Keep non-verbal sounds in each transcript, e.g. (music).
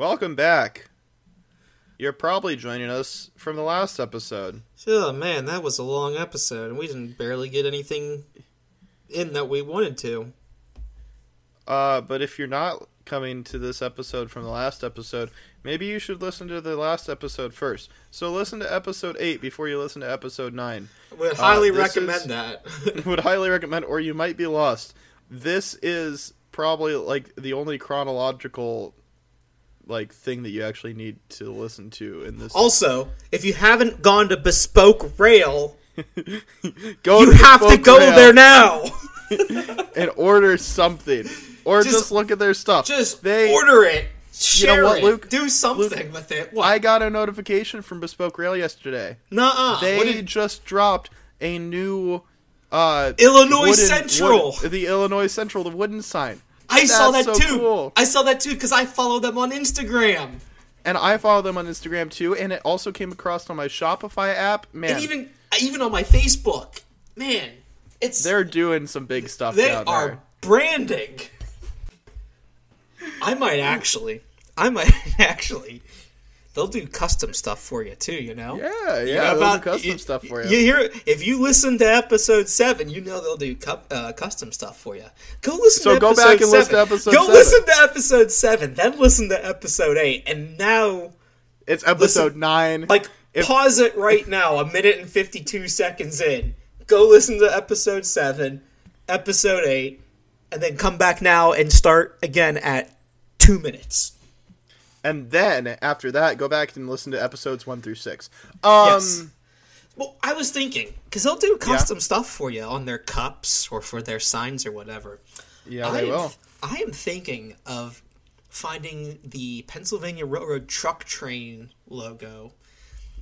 Welcome back. You're probably joining us from the last episode. Oh man, that was a long episode, and we didn't barely get anything in that we wanted to. Uh, but if you're not coming to this episode from the last episode, maybe you should listen to the last episode first. So listen to episode 8 before you listen to episode 9. Would highly Uh, recommend is- that. (laughs) Would highly recommend, or you might be lost. This is probably like the only chronological like thing that you actually need to listen to in this. also, if you haven't gone to Bespoke Rail, (laughs) go you to have to go Rail there now. (laughs) (laughs) and order something, or just, Just- look at their stuff. Just they order it. Share what, it. Do something with it. What? I got a notification from Bespoke Rail yesterday. Nuh-uh. They did- just dropped a new uh Illinois wooden- Central. wood- the Illinois Central, the wooden sign. I saw that so too. cool. I saw that too because I follow them on Instagram. And I follow them on Instagram too, and it also came across on my Shopify app. Man, And even even on my Facebook. Man, it's they're doing some big stuff they are there. branding. I might actually. I might (laughs) actually. They'll do custom stuff for you too, you know. Yeah, You yeah, know they'll do custom stuff for you. You hear if you listen to episode seven, you know they'll do cu- uh, custom stuff for you. Go listen. So to go episode back and listen seven. to episode Go seven. listen to episode seven, then listen to episode eight, and now It's episode Listen, nine. like If- pause it right now, a minute and fifty two seconds in. Go listen to episode seven, episode eight, and then come back now and start again at two minutes. And then after that, go back and listen to episodes one through six. Um, Yes. Well, I was thinking because they'll do custom stuff for you on their cups or for their signs or whatever. yeah, I they am, will. I am thinking of finding the Pennsylvania Railroad truck train logo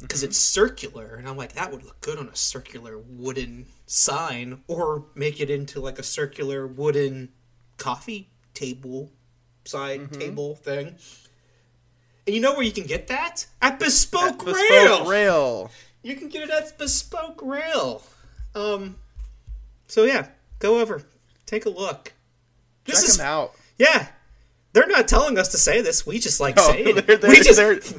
because it's circular, and I'm like, that would look good on a circular wooden sign, or make it into like a circular wooden coffee table side table thing. And you know where you can get that? At Bespoke, Rail! Bespoke Rail. Rail. You can get it at Bespoke Rail. Um. So yeah, go over, take a look. This Check is them out. yeah. They're not telling us to say this. We just like No, saying (laughs) they're- it. they're- we just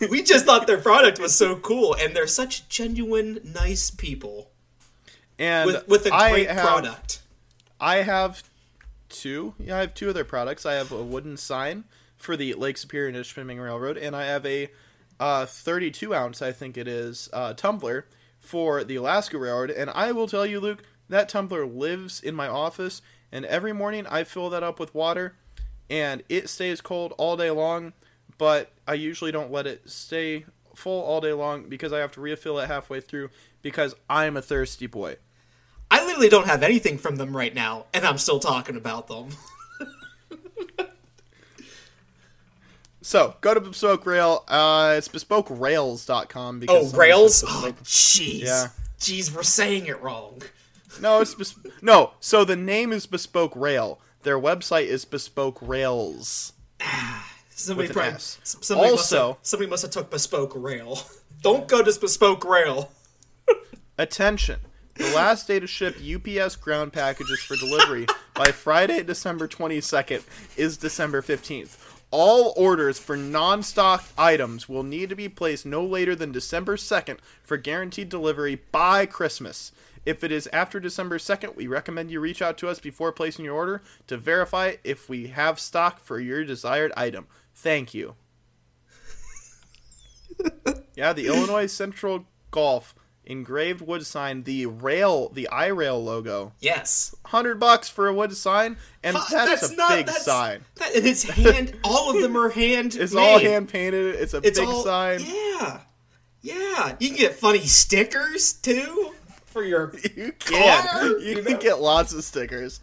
(laughs) we just thought their product was so cool, and they're such genuine, nice people and with with a great have- product. I have two. Yeah, I have two of their products. I have a wooden sign for the Lake Superior and Ishpeming Railroad, and I have a uh, 32 ounce, I think it is, uh, tumbler for the Alaska Railroad. And I will tell you, Luke, that tumbler lives in my office, and every morning I fill that up with water, and it stays cold all day long. But I usually don't let it stay full all day long because I have to refill it halfway through because I'm a thirsty boy. I literally don't have anything from them right now, and I'm still talking about them. (laughs) So go to Bespoke Rail. Uh, it's bespokerails.com Oh, because someone rails! Oh, jeez. Yeah. Jeez, we're saying it wrong. no, it's bes- no. So the name is Bespoke Rail. Their website is Bespoke Rails. Somebody With probably, somebody must Also- have, somebody must have took bespoke rail. (laughs) Don't go to bespoke rail. (laughs) Attention. The last day to ship UPS ground packages for delivery by Friday, December 22nd is December 15th. All orders for non-stock items will need to be placed no later than December 2nd for guaranteed delivery by Christmas. If it is after December 2nd, we recommend you reach out to us before placing your order to verify if we have stock for your desired item. Thank you. (laughs) yeah, the Illinois Central Gulf engraved wood sign, the rail, the iRail logo. Yes. Hundred bucks for a wood sign, and Huh, that is a big that's- sign. That, and it's hand. all of them are hand. (laughs) It's made. all hand painted. It's a It's big all- sign. Yeah. Yeah. You can get funny stickers too for your. (laughs) You can. Car, You you can get lots of stickers.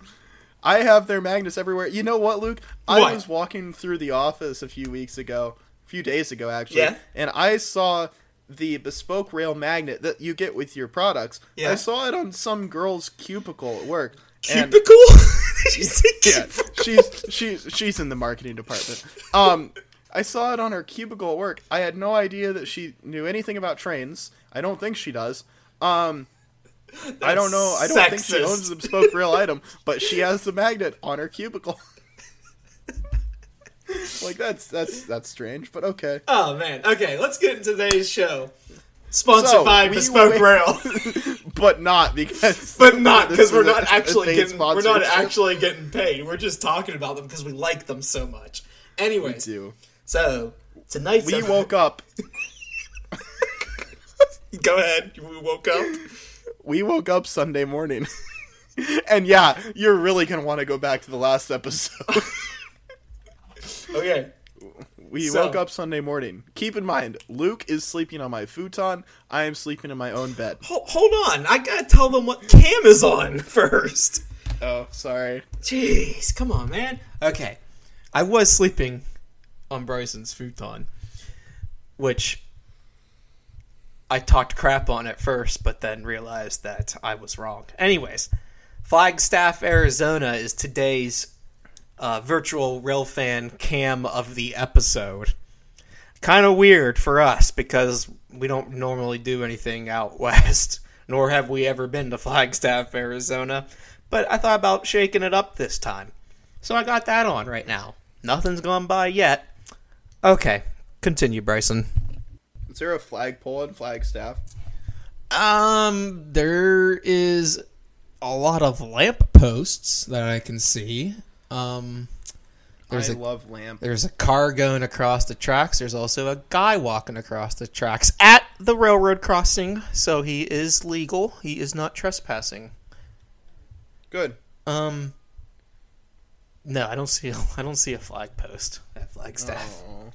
I have their magnets everywhere. You know what, Luke? I What? was walking through the office a few weeks ago, a few days ago actually, Yeah. and I saw the bespoke rail magnet that you get with your products. Yeah. I saw it on some girl's cubicle at work. Cubicle. (laughs) Did yeah, cubicle? she's she's she's in the marketing department. Um, I saw it on her cubicle at work. I had no idea that she knew anything about trains. I don't think she does. Um, I don't know. I don't think she owns the bespoke rail item, but she has the magnet on her cubicle. (laughs) like that's that's that's strange, but okay. Oh man. Okay, let's get into today's show. Sponsored So, by we Bespoke will- Rail. (laughs) But not because (laughs) but not because we're not actually getting we're not actually getting paid. We're just talking about them because we like them so much. Anyways, do. so tonight's We ep- woke up. Go ahead. We woke up. We woke up Sunday morning. and yeah, you're really gonna want to go back to the last episode. Okay. We So- woke up Sunday morning. Keep in mind, Luke is sleeping on my futon. I am sleeping in my own bed. Hold, hold on. I gotta tell them what cam is on (laughs) first. Oh, sorry. Jeez, come on, man. Okay. I was sleeping on Bryson's futon, which I talked crap on at first, but then realized that I was wrong. Anyways, Flagstaff, Arizona is today's uh, virtual rail fan cam of the episode. Kind of weird for us because we don't normally do anything out west, (laughs) nor have we ever been to Flagstaff, Arizona. But I thought about shaking it up this time. So I got that on right now. Nothing's gone by yet. Okay, continue, Bryson. Is there a flagpole in flagstaff? Um, there is a lot of lamp posts that I can see. Um, there's I a love lamp. there's a car going across the tracks. There's also a guy walking across the tracks at the railroad crossing, so he is legal. He is not trespassing. Good. Um, no, I don't see. A, (laughs) I don't see a flag post at Flagstaff. Oh.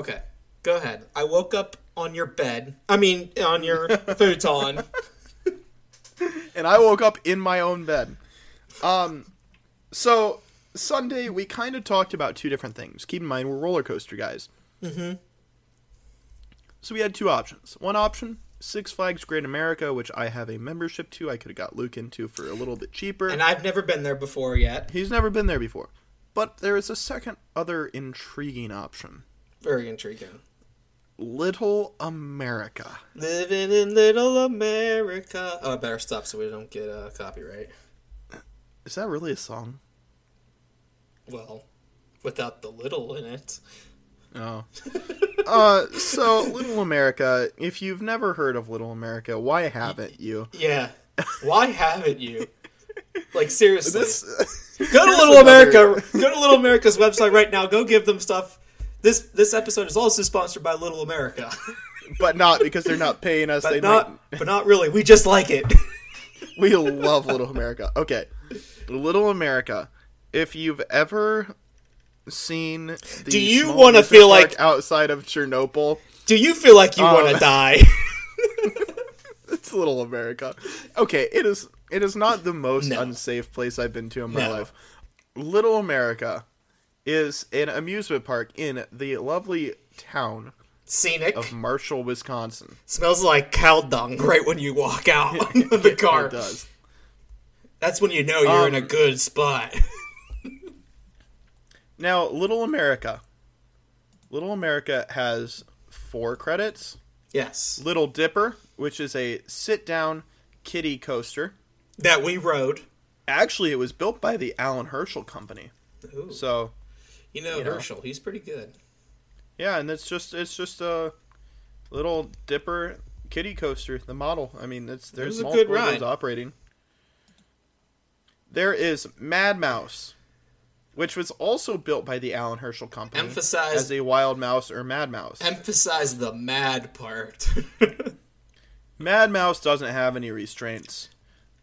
Okay, go ahead. I woke up on your bed. I mean, on your (laughs) futon. and I woke up in my own bed. Um, so Sunday we kind of talked about two different things. Keep in mind we're roller coaster guys. Mm-hmm. So we had two options. One option, Six Flags Great America, which I have a membership to. I could have got Luke into for a little bit cheaper. And I've never been there before yet. He's never been there before. But there is a second, other intriguing option. Very intriguing. Little America. Living in little America. Oh, I better stop so we don't get uh, copyright. Is that really a song? Well, without the little in it. Oh. (laughs) uh, so Little America, if you've never heard of Little America, why haven't you? Yeah. Why haven't you? Like seriously. This (laughs) go to Little another- America. Go to Little America's website right now. Go give them stuff. This this episode is also sponsored by Little America. (laughs) but not because they're not paying us. they But not might, but not really. We just like it. we love Little America. Okay, Little America. If you've ever seen, the Do you wanna feel like- outside of Chernobyl? Do you feel like you Um, want to die? (laughs) (laughs) It's Little America. Okay, it is. It is not the most No. unsafe place I've been to in my No. life. Little America is an amusement park in the lovely town Scenic. of Marshall, Wisconsin. Smells like cow dung right when you walk out (laughs) of the car. It does. That's when you know you're in a Um, good spot. (laughs) Now, Little America. Little America has four credits. yes. Little Dipper, which is a sit-down kiddie coaster. That we rode. Actually, it was built by the Allan Herschell Company. Ooh. So, You know you know. Herschell, he's pretty good. yeah, and it's just it's just a little Dipper kiddie coaster. The model. I mean, it's there's was a good ride. operating. There is Mad Mouse, which was also built by the Allan Herschell Company Emphasize as a wild mouse or Mad Mouse. emphasize the mad part. (laughs) Mad Mouse doesn't have any restraints.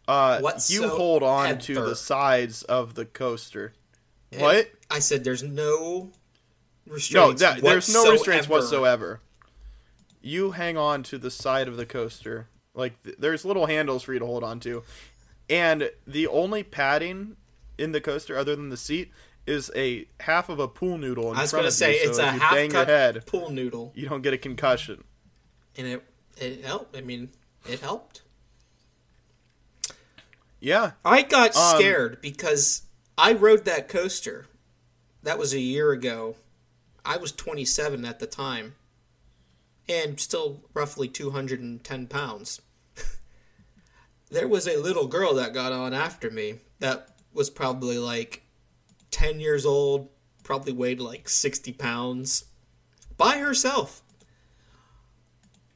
Uh, you hold on to the sides of the coaster. What? I said there's no No, restraints. that, there's no restraints whatsoever. whatsoever. You hang on to the side of the coaster. Like th- there's little handles for you to hold on to, and the only padding in the coaster other than the seat is a half of a pool noodle in I was gonna of say you. it's so a half bang your cut head, pool noodle, you don't get a concussion. and it it helped. I mean, it helped. Yeah, I got Um, scared because I rode that coaster. That was a year ago. I was 27 at the time, and still roughly 210 pounds. There was a little girl that got on after me that was probably like 10 years old, probably weighed like 60 pounds, by herself.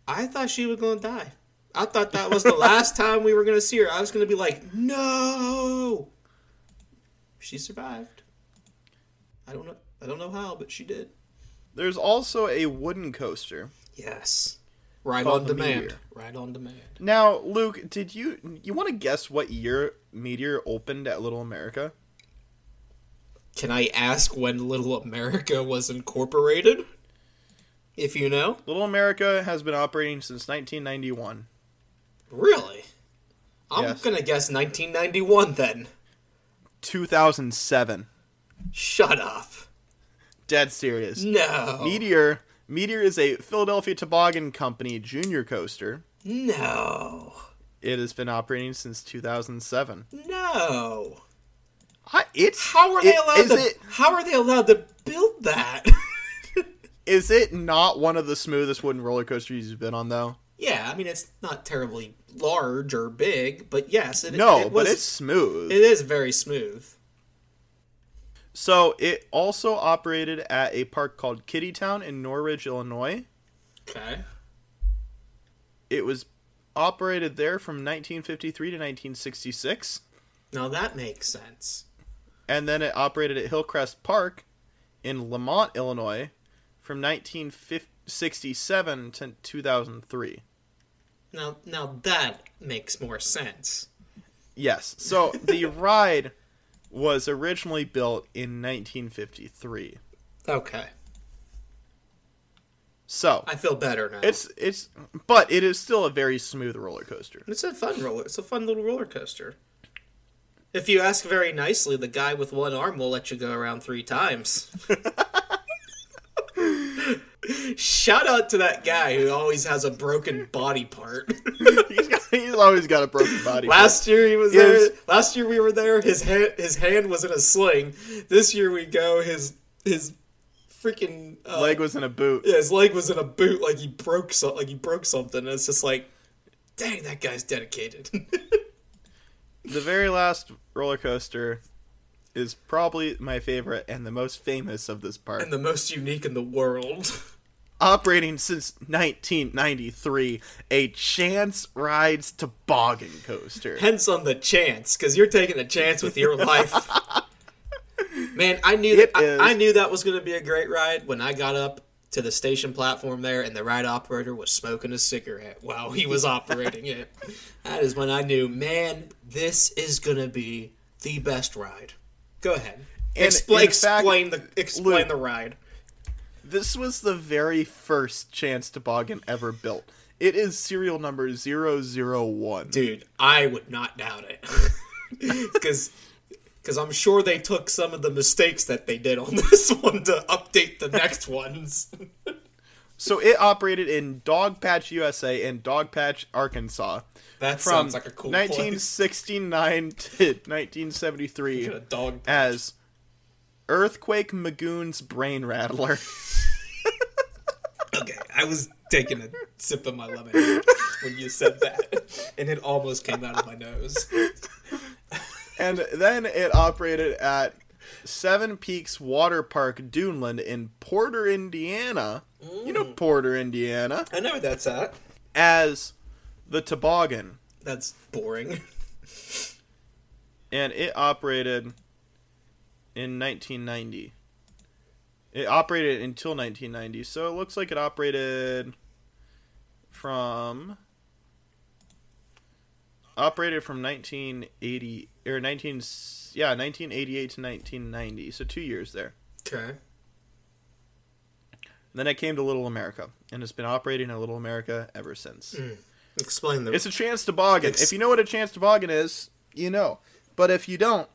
I thought she was going to die. I thought that was the (laughs) last time we were going to see her. I was going to be like, no. She survived. I don't know. I don't know how, but she did. There's also a wooden coaster. Yes. Right on demand. Meteor. Right on demand. Now, Luke, did you you want to guess what year Meteor opened at Little America? Can I ask when Little America was incorporated? If you know. Little America has been operating since 1991. Really? I'm Yes. gonna guess 1991 then. 2007. Shut up. Dead serious. No. Meteor Meteor is a Philadelphia Toboggan Company junior coaster. No. It has been operating since 2007. No. I, it's How are they it- allowed is to? it How are they allowed to build that? (laughs) is it not one of the smoothest wooden roller coasters you've been on though? yeah, I mean it's not terribly large or big, but yes, it, No, it was, but it's smooth. it is very smooth. So it also operated at a park called Kittytown in Norridge, Illinois. Okay. It was operated there from 1953 to 1966, Now that makes sense. and then it operated at Hillcrest Park in Lemont, Illinois, from 1967 to 2003. Now, now that makes more sense. Yes. So the (laughs) ride was originally built in 1953. Okay, So I feel better now. it's it's but it is still a very smooth roller coaster. It's a fun roller. It's a fun little roller coaster. If you ask very nicely, the guy with one arm will let you go around three times. (laughs) Shout out to that guy who always has a broken body part. (laughs) he's, got, he's always got a broken body. Last year he was Yes. there. Last year we were there. His hand, his hand was in a sling. This year we go. His his freaking uh, leg was in a boot. Yeah, his leg was in a boot, like he broke so, like he broke something. And it's just like, dang, that guy's dedicated. (laughs) The very last roller coaster is probably my favorite and the most famous of this park. and the most unique in the world. (laughs) Operating since 1993, a Chance Rides Toboggan coaster. Hence on the chance, because you're taking a chance with your life. (laughs) Man, I knew that. I, I knew that was going to be a great ride when I got up to the station platform there, and the ride operator was smoking a cigarette while he was operating it. (laughs) That is when I knew, man, this is going to be the best ride. Go ahead. And in fact, explain the explain Luke- the ride. This was the very first Chance Toboggan ever built. It is serial number 001. dude i would not doubt it (laughs) because because i'm sure they took some of the mistakes that they did on (laughs) this one to update the next ones So it operated in Dogpatch, USA and Dogpatch, Arkansas that from sounds like a cool place. 1969 to 1973 dog as Earthquake McGoon's Brain Rattler. (laughs) okay i was taking a sip of my lemonade when you said that and it almost came out of my nose and then it operated at Seven Peaks Water Park, Duneland in Porter, Indiana. You know mm. Porter, Indiana. i know where that's at As the toboggan. that's boring and it operated in 1990. It operated until 1990, so it looks like it operated from operated from 1980 or 19 yeah 1988 to 1990, so two years there. okay then it came to Little America, and it's been operating in Little America ever since. Hmm. explain the It's a chance toboggan. Ex- if you know what a chance toboggan is, you know. But if you don't,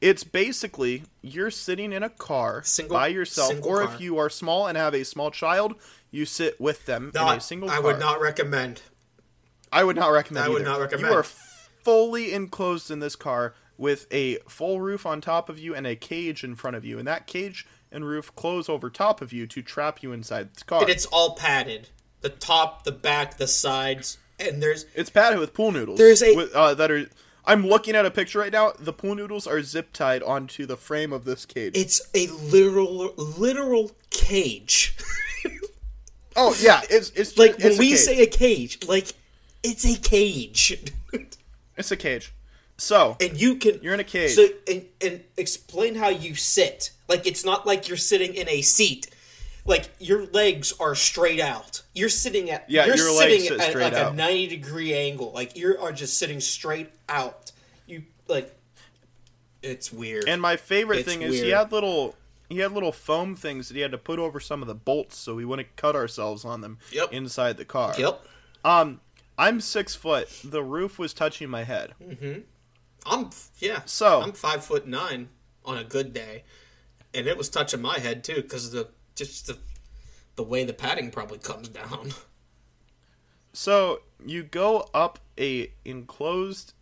it's basically you're sitting in a car Single- by yourself, or car. if you are small and have a small child, you sit with them in a not, single i car. would not recommend I would not recommend. I would either. not recommend. You are fully enclosed in this car with a full roof on top of you and a cage in front of you, and that cage and roof close over top of you to trap you inside the car. and it's all padded the top the back the sides and there's It's padded with pool noodles. There's a- with, uh, that are I'm looking at a picture right now. The pool noodles are zip tied onto the frame of this cage. It's a literal literal cage. (laughs) oh yeah, it's it's like it's when we cage. say a cage, like it's a cage. (laughs) it's a cage. So and you can You're in a cage. So and, and explain how you sit. Like it's not like you're sitting in a seat. Like your legs are straight out. You're sitting at Yeah, you're your legs sitting sit at like out. a ninety degree angle. Like you are just sitting straight out. You like it's weird. And my favorite It's thing is he had little he had little foam things that he had to put over some of the bolts so we wouldn't cut ourselves on them Yep. inside the car. yep. Um, I'm six foot. The roof was touching my head. Mm-hmm. I'm yeah. So- I'm five foot nine on a good day, and it was touching my head too because the just the the way the padding probably comes down. So you go up a enclosed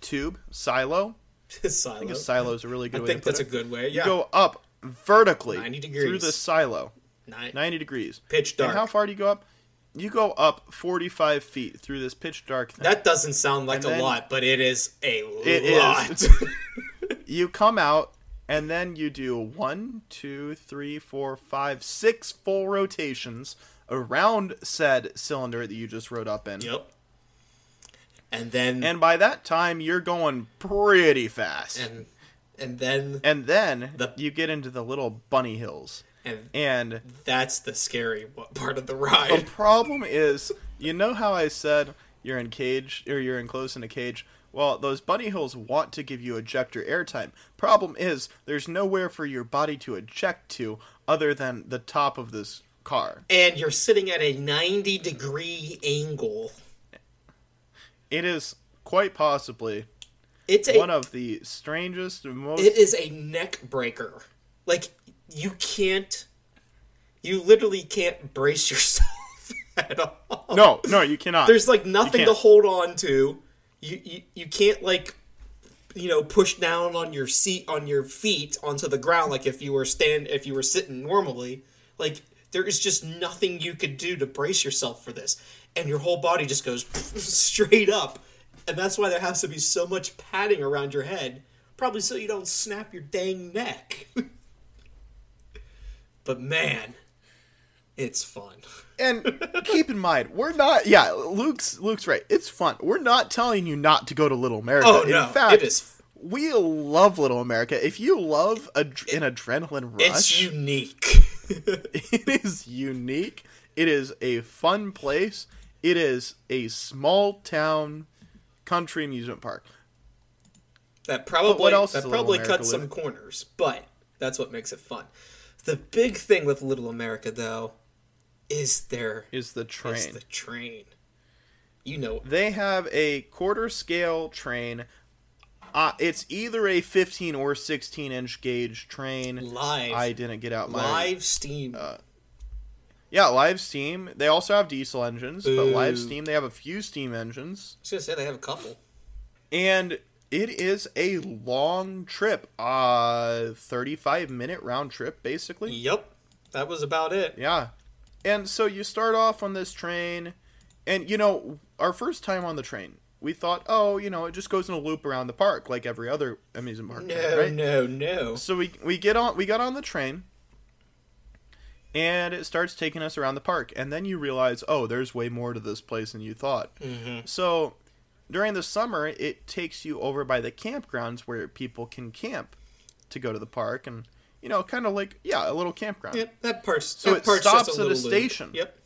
tube silo. (laughs) Silo. I think a silo is a really I good way think that's a it. good way. Yeah. You go up vertically 90 degrees through the silo, Nine- 90 degrees. Pitch dark. And how far do you go up? You go up 45 feet through this pitch dark thing. That doesn't sound like And a lot, but it is a It lot. is. (laughs) (laughs) you come out and then you do one, two, three, four, five, six full rotations around said cylinder that you just rode up in. yep. And then And by that time, you're going pretty fast. and and then And then The- you get into the little bunny hills. and And that's the scary part of the ride. the problem is, you know how I said you're in cage or you're enclosed in a cage? Well, those bunny hills want to give you ejector airtime. Problem is, there's nowhere for your body to eject to other than the top of this car. And you're sitting at a 90 degree angle. It is quite possibly It's a one of the strangest, most it is a neck breaker. Like you can't you literally can't brace yourself (laughs) at all. no, no, you cannot. There's like nothing to hold on to. You, you you can't like you know push down on your seat on your feet onto the ground like if you were stand if you were sitting normally. Like there is just nothing you could do to brace yourself for this, and your whole body just goes (laughs) straight up, and that's why there has to be so much padding around your head, probably so you don't snap your dang neck. (laughs) but man, it's fun. And keep in mind, we're not. Yeah, Luke's Luke's right. It's fun. We're not telling you not to go to Little America. Oh in no, fact, it is. we love Little America. If you love ad- an adrenaline rush, It's unique. (laughs) it is unique. It is a fun place. It is a small town country amusement park. That probably that probably cuts some corners, but that's what makes it fun. The big thing with Little America, though, is their Is the train? is the train. You know, They have a quarter scale train. Uh, it's either a 15 or 16 inch gauge train. live I didn't get out my live steam. Yeah, live steam. They also have diesel engines, but live steam they have a few steam engines, I was gonna say they have a couple. and it is a long trip. Uh, thirty-five minute round trip, basically. Yep, that was about it. Yeah, and so you start off on this train, and you know our first time on the train, we thought, oh, you know, it just goes in a loop around the park like every other amusement park, No, right? no, no. So we we get on we got on the train and it starts taking us around the park and then you realize oh there's way more to this place than you thought. Mm-hmm. So during the summer it takes you over by the campgrounds where people can camp to go to the park and you know kind of like yeah a little campground. Yep, that part's So that it part's stops a at a little loop. station. Yep.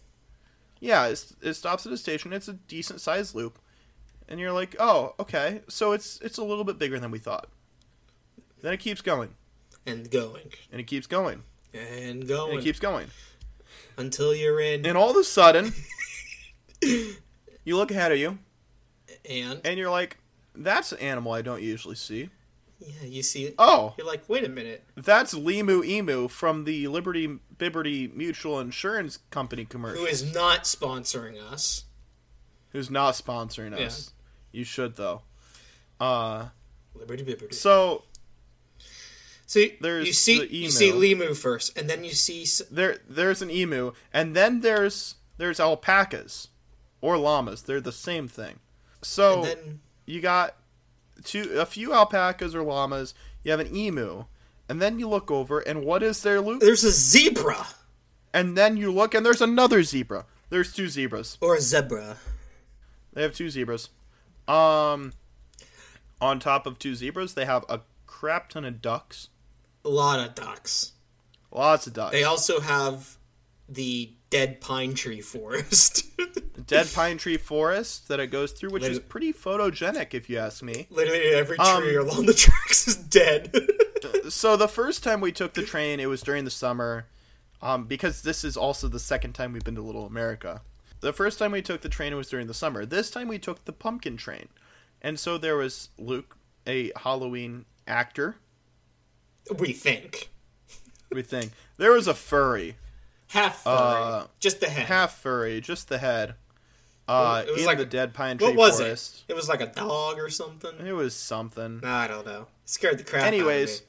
Yeah, it's, it stops at a station. It's a decent sized loop, and you're like, oh, okay. So it's it's a little bit bigger than we thought. Then it keeps going, And going and it keeps going, and and going it keeps going. until you're in. And all of a sudden, (laughs) you look ahead of you, and and you're like, that's an animal I don't usually see. Yeah, you see it. Oh, You're like, wait a minute. that's Limu Emu from the Liberty Bibberty Mutual Insurance Company commercial. Who is not sponsoring us? who's not sponsoring us. You should though. Uh, Liberty Bibberty. so See, There's you see the you see emu. Limu first, and then you see s- there there's an emu, and then there's there's alpacas or llamas. They're the same thing. So and then you got two, a few alpacas or llamas. You have an emu, and then you look over, and what is there, Luke? There's a zebra And then you look, and there's another zebra. There's two zebras. or a zebra. They have two zebras. Um, on top of two zebras, they have a crap ton of ducks. A lot of ducks. Lots of ducks. They also have the dead pine tree forest. Dead pine tree forest that it goes through, which is pretty photogenic, if you ask me. Literally every Um, tree along the tracks is dead. (laughs) so the first time we took the train, it was during the summer, um, because this is also the second time we've been to Little America. The first time we took the train was during the summer. This time we took the pumpkin train, and so there was Luke, a Halloween actor. we think. We think there was a furry, Half furry. Uh, just the head. half furry, just the head, uh, It was in like- the dead pine tree what was forest. it? It was like a dog or something. It was something. I don't know. It scared the crap Anyways,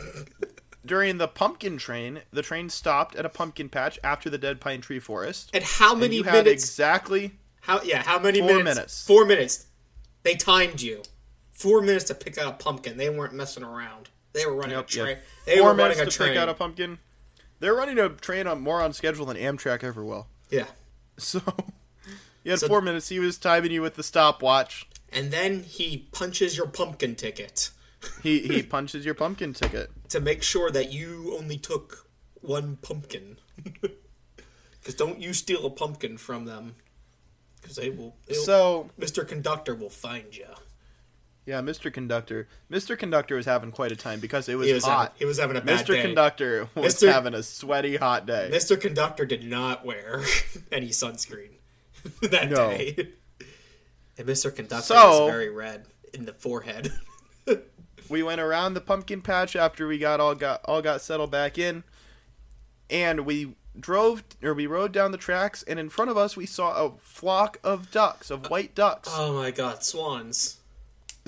out of me. (laughs) during the pumpkin train, the train stopped at a pumpkin patch after the dead pine tree forest. And how And many you had minutes? exactly how yeah? How many Four minutes? minutes. Four minutes. They timed you. Four minutes to pick out a pumpkin. They weren't messing around. They were running Yep, a train. yeah. They four were minutes running a to train. pick out a pumpkin. They're running a train on more on schedule than Amtrak ever will. yeah. So (laughs) you had So- four minutes. He was timing you with the stopwatch. And then he punches your pumpkin ticket (laughs) He he punches your pumpkin ticket. to make sure that you only took one pumpkin. (laughs) Because don't you steal a pumpkin from them. Because they will. So Mr. Conductor will find you. Yeah, Mr. Conductor. Mr. Conductor was having quite a time because it was, He was having, hot. he was having a bad day. Mr. day. Conductor was Mr. having a sweaty hot day. Mr. Conductor did not wear (laughs) any sunscreen (laughs) that No. day. And Mr. Conductor So- was very red in the forehead. (laughs) we went around the pumpkin patch after we got all got all got settled back in and we drove or we rode down the tracks and in front of us we saw a flock of ducks of white ducks oh my god, swans.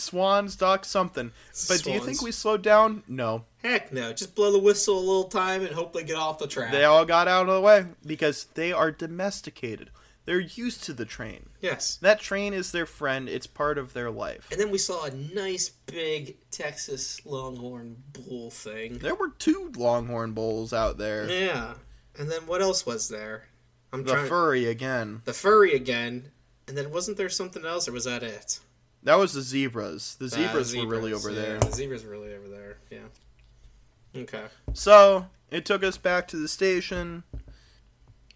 Swans ducks something but do you think we slowed down no Heck no, just blow the whistle a little time and hope they get off the track. they all got out of the way because they are domesticated they're used to the train yes. that train is their friend it's part of their life And then we saw a nice big Texas Longhorn bull thing. there were two longhorn bulls out there Yeah. And then what else was there? I'm the trying furry again the furry again. And then wasn't there something else or was that it? That was the zebras the Ah, zebras, were really over yeah, there The zebras were really over there. Yeah. Okay. So it took us back to the station,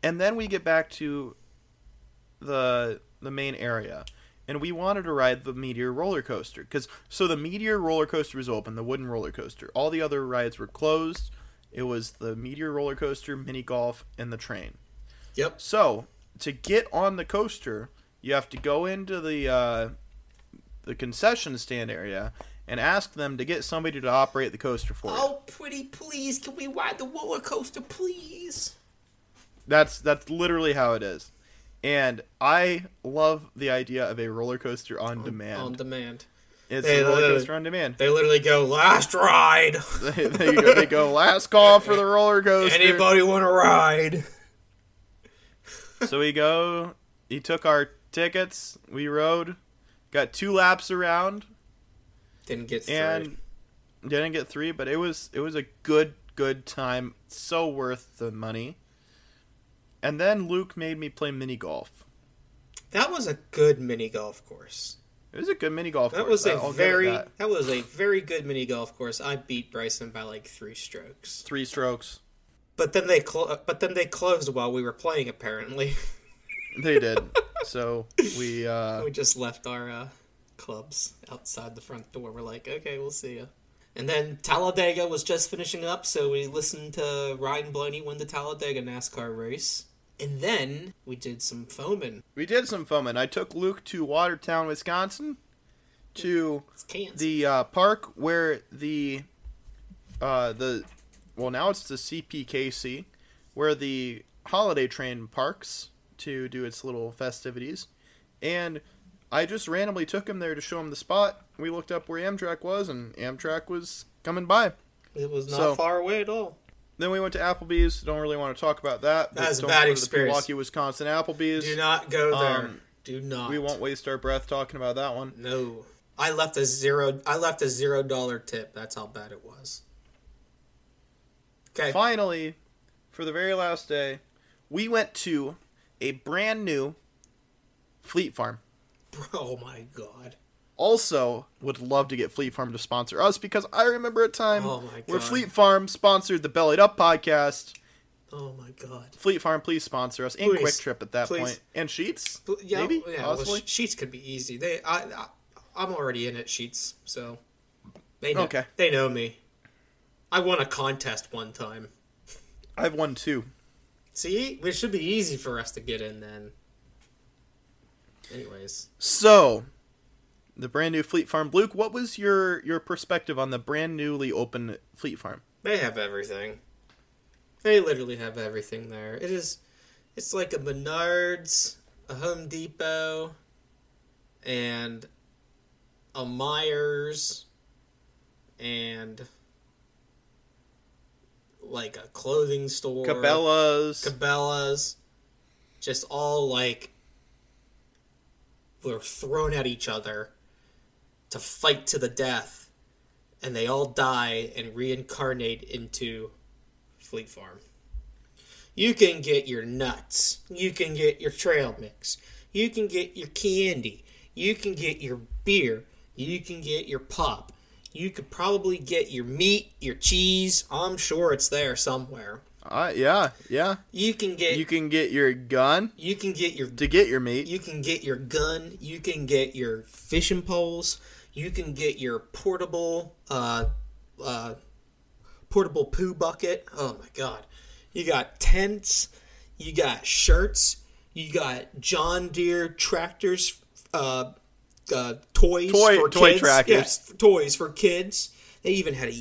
and then we get back to the the main area, and we wanted to ride the Meteor roller coaster because so the Meteor roller coaster was open, the wooden roller coaster. All the other rides were closed. It was the Meteor roller coaster, mini golf, and the train. Yep. So to get on the coaster, you have to go into the uh, the concession stand area and ask them to get somebody to operate the coaster for you. Oh, pretty please, can we ride the roller coaster, please? That's that's literally how it is. And I love the idea of a roller coaster on demand. On demand. it's They a roller coaster on demand. They literally go, last ride. (laughs) they, they go, they go last call for the roller coaster. Anybody want to ride? So we go. He took our tickets. We rode. Got two laps around Didn't get through. and didn't get three, but it was it was a good good time. So worth the money. And then Luke made me play mini golf. that was a good mini golf course. It was a good mini golf. That course. was a I'll very that. that. was a very good mini golf course. I beat Bryson by like three strokes. three strokes. But then they clo- but then they closed while we were playing. Apparently, (laughs) They did. so we uh we just left our uh, clubs outside the front door. We're like, okay, we'll see you. And then Talladega was just finishing up, so we listened to Ryan Blaney win the Talladega NASCAR race. And then we did some foaming. we did some foaming. I took Luke to Watertown, Wisconsin, to the uh, park where the uh the well now it's the CPKC where the holiday train parks to do its little festivities, and I just randomly took him there to show him the spot. We looked up where Amtrak was, and Amtrak was coming by. it was not so- far away at all. Then we went to Applebee's. Don't really want to talk about that. That was a bad experience. Milwaukee, Wisconsin Applebee's. Do not go there. Um, Do not. We won't waste our breath talking about that one. No. I left a zero. I left a zero dollar tip. That's how bad it was. Okay. Finally, for the very last day, we went to a brand new Fleet Farm. (laughs) Oh my god. Also, would love to get Fleet Farm to sponsor us because I remember a time Oh where Fleet Farm sponsored the Bellied Up podcast. Oh my god. Fleet Farm, please sponsor us, and Please. QuikTrip at that point, and Sheetz, yeah, maybe, yeah. Possibly. sh- Sheetz could be easy. They, I, I, I'm already in it. Sheetz, so they know. Okay. They know me. I won a contest one time. I've won two. See, it should be easy for us to get in then. Anyways, So, the brand new Fleet Farm, Luke. What was your your perspective on the brand newly open Fleet Farm? they have everything. They literally have everything there. It is, it's like a Menards, a Home Depot, and a Meijers, and like a clothing store. Cabela's. Cabela's, just all like were thrown at each other to fight to the death, and they all die and reincarnate into Fleet Farm. You can get your nuts, you can get your trail mix, you can get your candy, you can get your beer, you can get your pop. You could probably get your meat, your cheese. I'm sure it's there somewhere. Uh, yeah, yeah. You can get You can get your gun You can get your to get your meat. you can get your gun, you can get your fishing poles, you can get your portable uh uh portable poo bucket. Oh my god. You got tents, you got shirts, you got John Deere tractors uh uh, toys Toy- for toy kids. tractors. Yes, toys for kids. They even had a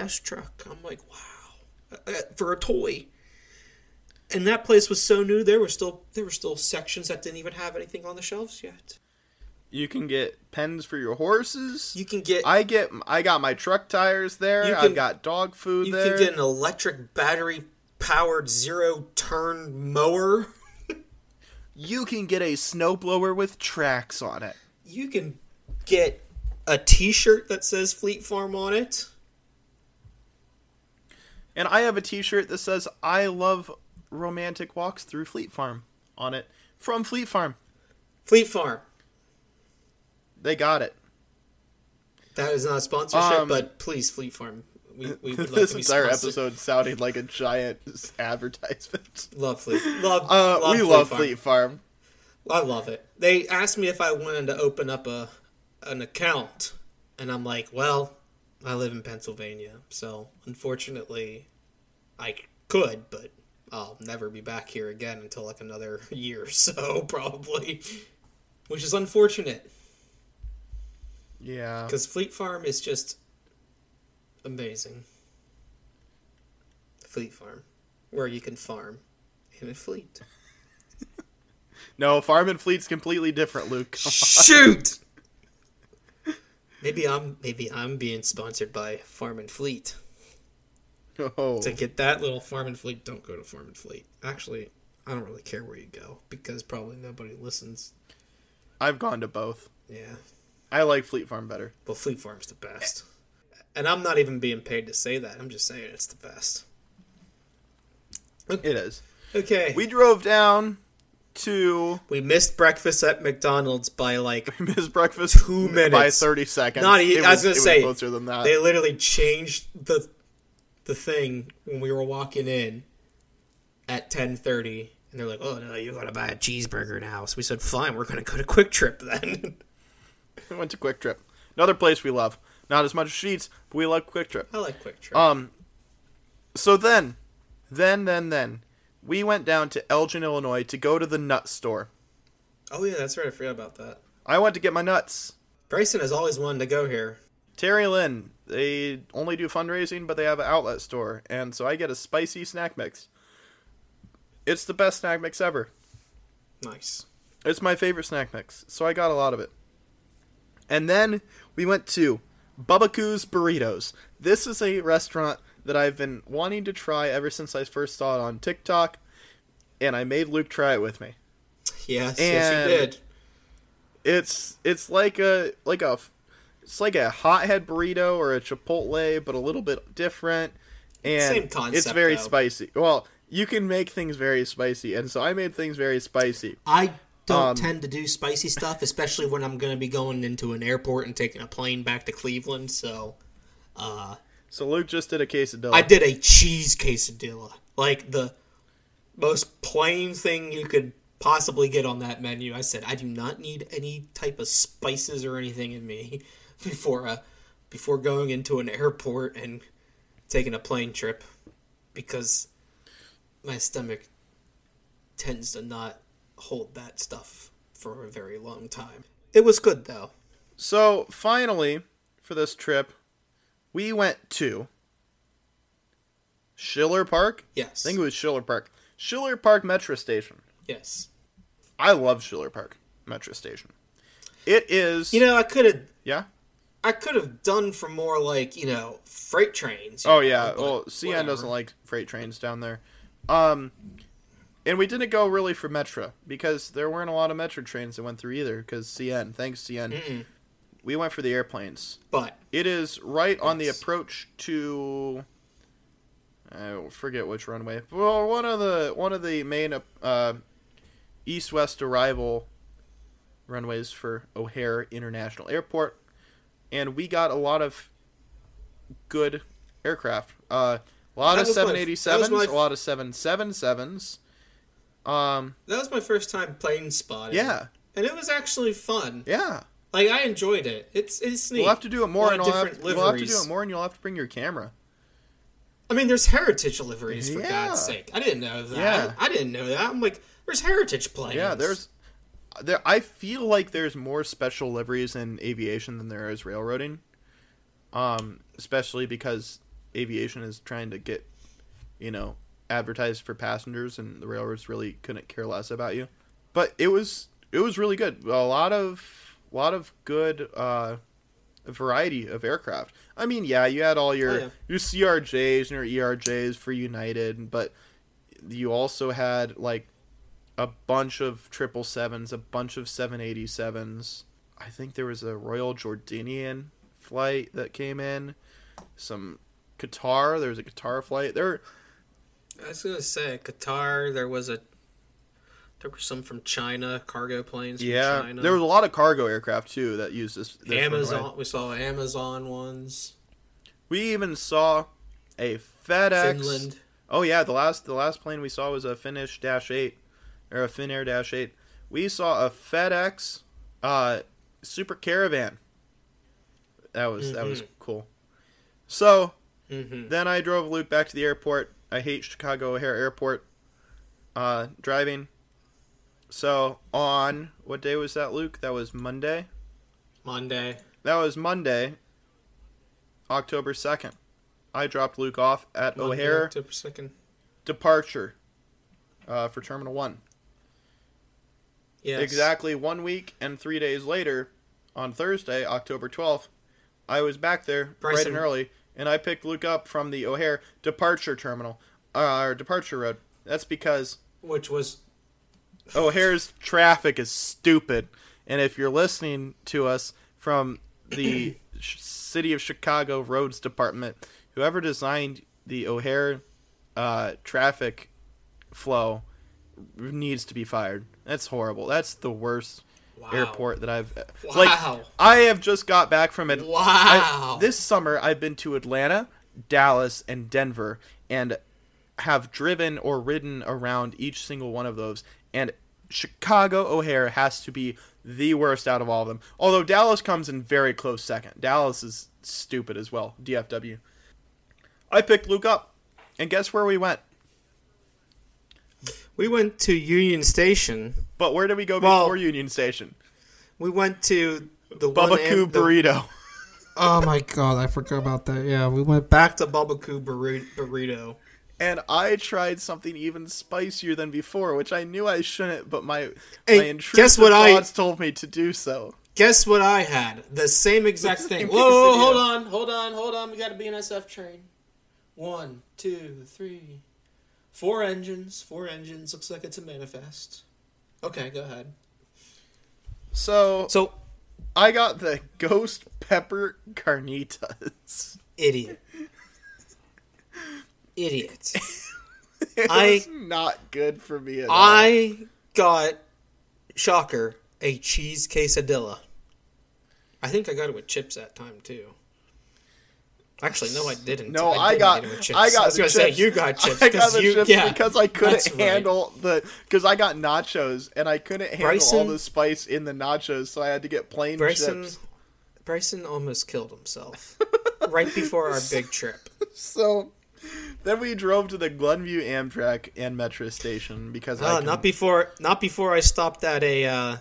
UPS truck. I'm like, wow, Uh, for a toy. And that place was so new. There were still there were still sections that didn't even have anything on the shelves yet. You can get pens for your horses. You can get I get I got my truck tires there. You I've can- got dog food you there. can get an electric battery powered zero turn mower. (laughs) you can get a snowblower with tracks on it. You can get a T-shirt that says Fleet Farm on it. And I have a t-shirt that says I love romantic walks through Fleet Farm on it from Fleet Farm. Fleet Farm. They got it. That is not a sponsorship, Um, but please, Fleet Farm. We, we would (laughs) like this to be entire sponsored. episode sounded like a giant advertisement. Love Fleet. Love. Uh, love we Fleet love Farm. Fleet Farm. I love it. They asked me if I wanted to open up a an account, and I'm like, well, I live in Pennsylvania, so unfortunately, I could, but I'll never be back here again until like another (laughs) year or so, (laughs) probably, which is unfortunate Yeah. because Fleet Farm is just amazing. Fleet Farm, where you can farm in a fleet. No, Farm and Fleet's completely different, Luke. Shoot. Maybe I'm maybe I'm being sponsored by Farm and Fleet. Oh. To get that little Farm and Fleet, don't go to Farm and Fleet. Actually, I don't really care where you go because probably nobody listens. I've gone to both. Yeah. I like Fleet Farm better. Well, Fleet Farm's the best. And I'm not even being paid to say that. I'm just saying it's the best. It is. Okay. We, We drove down to we missed breakfast at McDonald's by like (laughs) we missed Breakfast Two minutes by 30 seconds. Not e- It I was gonna say, closer than that. they literally changed the the thing when we were walking in at 10:30 and they're like, "Oh, no, you got to buy a cheeseburger now." So we said, "Fine, we're going to go to QuikTrip then." (laughs) We went to QuikTrip. Another place we love. Not as much as Sheetz, but we love QuikTrip. I like QuikTrip. Um, so then, then, then, then, we went down to Elgin, Illinois to go to the nut store. oh yeah, that's right. I forgot about that. I went to get my nuts. Bryson has always wanted to go here. Terri Lynn, they only do fundraising, but they have an outlet store, and so I get a spicy snack mix. It's the best snack mix ever. Nice. It's my favorite snack mix, so I got a lot of it. And then we went to Bubba Burritos. This is a restaurant that I've been wanting to try ever since I first saw it on TikTok, and I made Luke try it with me. Yes, yes, And- you did. It's it's like a like a it's like a hothead burrito or a chipotle, but a little bit different. And Same it's very though. spicy. Well, you can make things very spicy, and so I made things very spicy. I don't Um, tend to do spicy stuff, especially when I'm going to be going into an airport and taking a plane back to Cleveland. So uh, So Luke just did a quesadilla. I did a cheese quesadilla, like the most plain thing you could possibly get on that menu. I said I do not need any type of spices or anything in me (laughs) before uh, before going into an airport and taking a plane trip because my stomach tends to not hold that stuff for a very long time. It was good though. So finally, for this trip, we went to Schiller Park. Yes. I think it was Schiller Park. Schiller Park Metra Station. yes. I love Schiller Park Metra Station. It is. You know, I could have yeah. I could have done for more like you know freight trains. Oh know, yeah. Well, CN whatever. doesn't like freight trains down there. Um, and we didn't go really for Metra because there weren't a lot of Metra trains that went through either. Because CN, thanks CN, Mm-mm. We went for the airplanes. But It is right on the approach to. I forget which runway. Well, one of the one of the main uh, east-west arrival runways for O'Hare International Airport, and we got a lot of good aircraft. Uh, a lot That of was seven eighty sevens, my- a lot of seven seven sevens. Um, that was my first time plane spotting. yeah, and it was actually fun. yeah. Like I enjoyed it. It's it's neat. We'll have to do it more, and we'll have, different we'll have to do it more, and you'll have to bring your camera. I mean, there's heritage liveries for Yeah. God's sake. I didn't know that. Yeah. I didn't know that. I'm like, there's heritage planes. Yeah, there's there. I feel like there's more special liveries in aviation than there is railroading. Um, especially because aviation is trying to get, you know, advertised for passengers, and the railroads really couldn't care less about you. But it was it was really good. A lot of lot of good uh, variety of aircraft. I mean, yeah, you had all your Oh, yeah. your CRJs and your ERJs for United, but you also had like a bunch of triple sevens, a bunch of seven eighty sevens. I think there was a Royal Jordanian flight that came in. Some Qatar. There was a Qatar flight. There, I was gonna say Qatar. There was a. There were some from China, cargo planes. From yeah, China. there was a lot of cargo aircraft too that used this. this Amazon. runway. We saw Amazon ones. We even saw a FedEx. Finland. Oh yeah, the last the last plane we saw was a Finnish Dash Eight, or a Finnair Dash Eight. We saw a FedEx, uh, Super Caravan. That was that was cool. So hmm then I drove Luke back to the airport. I hate Chicago O'Hare Airport. Uh, driving. So on what day was that, Luke? That was Monday. Monday. That was Monday, October second. I dropped Luke off at Monday, O'Hare October second. departure uh, for Terminal One. Yes. Exactly one week and three days later, on Thursday, October 12th, I was back there bright and early, and I picked Luke up from the O'Hare departure terminal, uh, or departure road. That's because Which was O'Hare's traffic is stupid, and if you're listening to us from the (coughs) City of Chicago Roads Department, whoever designed the O'Hare uh, traffic flow needs to be fired. That's horrible. That's the worst wow. airport that I've Wow. like. I have just got back from it. Wow. this summer, I've been to Atlanta, Dallas, and Denver, and have driven or ridden around each single one of those. And Chicago O'Hare has to be the worst out of all of them. Although Dallas comes in very close second. Dallas is stupid as well. DFW. I picked Luke up, and guess where we went? we went to Union Station. But where did we go Well- before Union Station? We went to the Bubba am- the- Burrito. Oh my god, I forgot about that. Yeah, we went back to Bubba Burri- Burrito. And I tried something even spicier than before, which I knew I shouldn't, but my Hey, my intrusive guess what I- thoughts told me to do so. Guess what I had? The same exact (laughs) thing. same Whoa, whoa, hold on, hold on, hold on. We got a BNSF train. One, two, three, four engines. Four engines. Looks like it's a manifest. Okay, go ahead. So So I got the ghost pepper carnitas. Idiot. Idiot. (laughs) It I- was not good for me at all. I got shocker a cheese quesadilla. I think I got it with chips that time too. Actually, no, I (laughs) didn't. No, I, didn't got, it with chips. I got I was gonna say chips. you got (laughs) chips I got because the you, chips yeah, because I couldn't that's right. handle the because I got nachos and I couldn't handle all the spice in the nachos, so I had to get plain Bryson. chips. Bryson almost killed himself right before our big trip. So (laughs) then we drove to the Glenview Amtrak and Metra station because Uh, couldn't- not before, not before I stopped at a. Uh,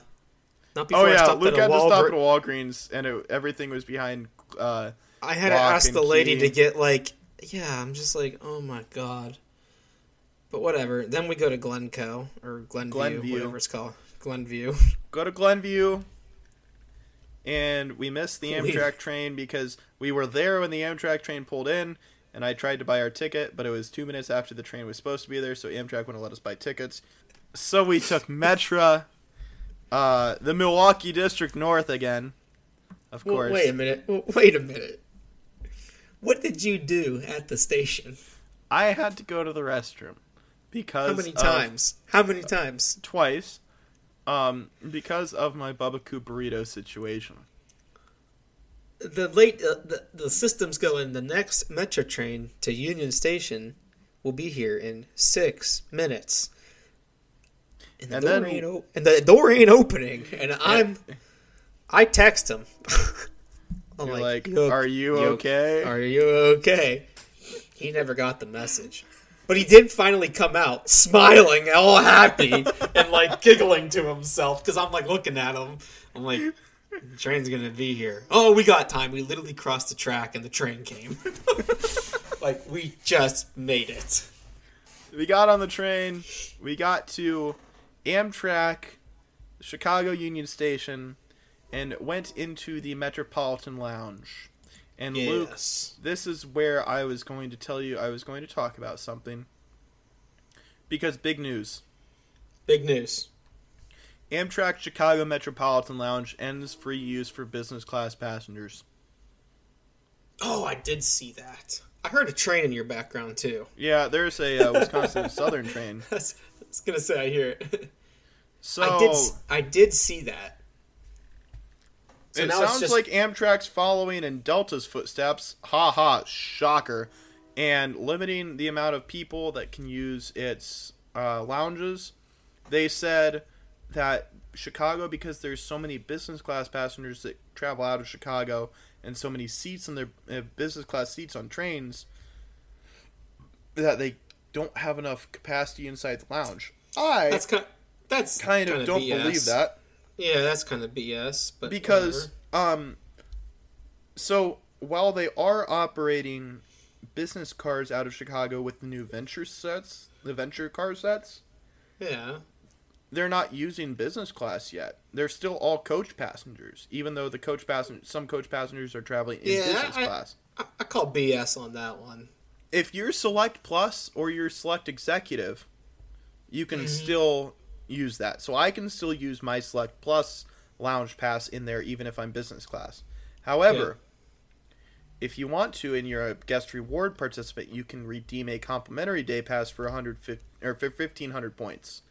not before Oh I stopped Luke at a had to stop at Walgreens. And it, everything was behind. Uh, I had to ask the lady key. to get like, yeah. I'm just like, oh my god. But whatever. Then we go to Glencoe or Glenview, Glenview. whatever it's called, Glenview. (laughs) go to Glenview, and we missed the Amtrak train because we were there when the Amtrak train pulled in, and I tried to buy our ticket, but it was two minutes after the train was supposed to be there, so Amtrak wouldn't let us buy tickets. So we took Metra, uh, the Milwaukee District North again, of Well, course. wait a minute. Well, Wait a minute. What did you do at the station? I had to go to the restroom because How many of- times? How many times? twice, um, because of my Bubba burrito situation. The late uh, the the systems going. The next Metra train to Union Station will be here in six minutes. And the And door then- ain't o- and the door ain't opening. And I'm I text him. (laughs) I'm You're like, "You- "Are you okay?" Are you okay? He never got the message. But he did finally come out smiling, all happy, (laughs) and like giggling to himself because I'm like looking at him. I'm like, the (laughs) train's gonna be here. Oh, we got time. We literally crossed the track and the train came. (laughs) like, we just made it. we got on the train. We got to Amtrak, Chicago Union Station, and went into the Metropolitan Lounge. And Luke, this is where I was going to tell you I was going to talk about something. Because big news. Big news. Amtrak Chicago Metropolitan Lounge ends free use for business class passengers. Oh, I did see that. I heard a train in your background too. Yeah, there's a uh, Wisconsin (laughs) Southern train. I was gonna say I hear it. So I did. I did see that. So it sounds just- like Amtrak's following in Delta's footsteps. Ha ha, shocker. And limiting the amount of people that can use its uh, lounges. They said that Chicago, because there's so many business class passengers that travel out of Chicago and so many seats in their uh, business class seats on trains, that they don't have enough capacity inside the lounge. I That's kind. That's kind of kinda don't BS. believe that. Yeah, that's kind of BS. But because um so while they are operating business cars out of Chicago with the new venture sets, the venture car sets, yeah, they're not using business class yet. They're still all coach passengers, even though the coach passen some coach passengers are traveling in Yeah, business I- class. I, I call BS on that one. If you're select plus or you're select executive, you can Mm-hmm. still use that. So I can still use my select plus lounge pass in there even if I'm business class. However, if you want to and you're a guest reward participant, you can redeem a complimentary day pass for 150 or for 1500 points.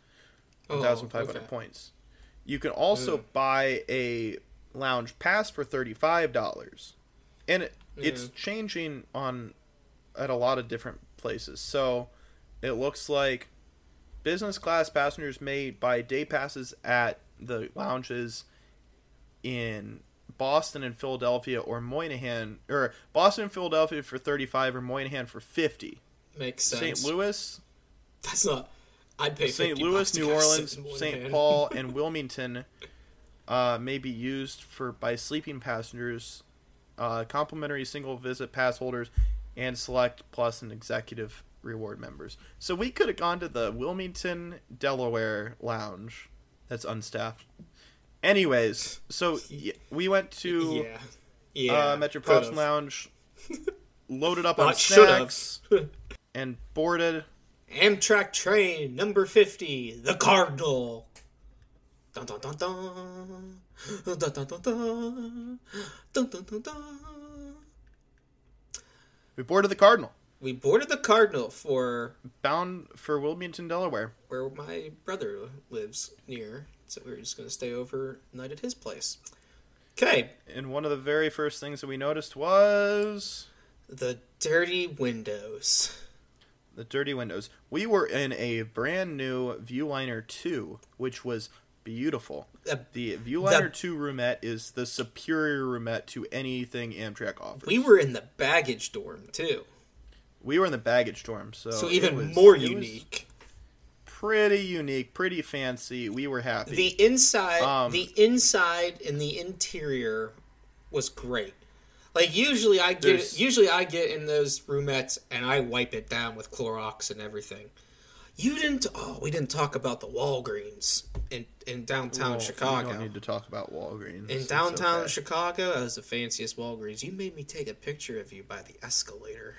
Oh, 1500 okay. points. You can also Mm. buy a lounge pass for $35. And it, it's Mm. changing on at a lot of different places. So it looks like business class passengers may buy day passes at the lounges in Boston and Philadelphia or Moynihan or Boston and Philadelphia for 35 or Moynihan for 50. Makes sense. St. Louis, That's not. I'd pay St. Louis, New Orleans, St. Paul, (laughs) and Wilmington uh, may be used for by sleeping passengers, uh, complimentary single visit pass holders, and select plus and executive reward members. So we could have gone to the Wilmington, Delaware lounge that's unstaffed. Anyways, so we went to yeah, yeah. uh, Metropolitan could've. Lounge, (laughs) loaded up on snacks, and boarded. Amtrak train number fifty, the Cardinal. Dun dun dun dun. Dun, dun, dun, dun. Dun, dun, dun, dun. We boarded the Cardinal, We boarded the Cardinal for bound for Wilmington, Delaware. where my brother lives near, so we were just gonna stay overnight at his place. Okay, And one of the very first things that we noticed was the dirty windows. The dirty windows. We were in a brand new Viewliner 2, which was beautiful. Uh, The Viewliner the- 2 roomette is the superior roomette to anything Amtrak offers. We were in the baggage dorm too, We were in the baggage dorm, so so even was- more unique. pretty unique, pretty fancy. We were happy. The inside, Um, the inside and the interior was great. Like usually I get, There's- usually I get in those roomettes and I wipe it down with Clorox and everything. You didn't. Oh, we didn't talk about the Walgreens in in downtown Chicago. We don't need to talk about Walgreens. In downtown okay. Chicago, that was the fanciest Walgreens. You made me take a picture of you by the escalator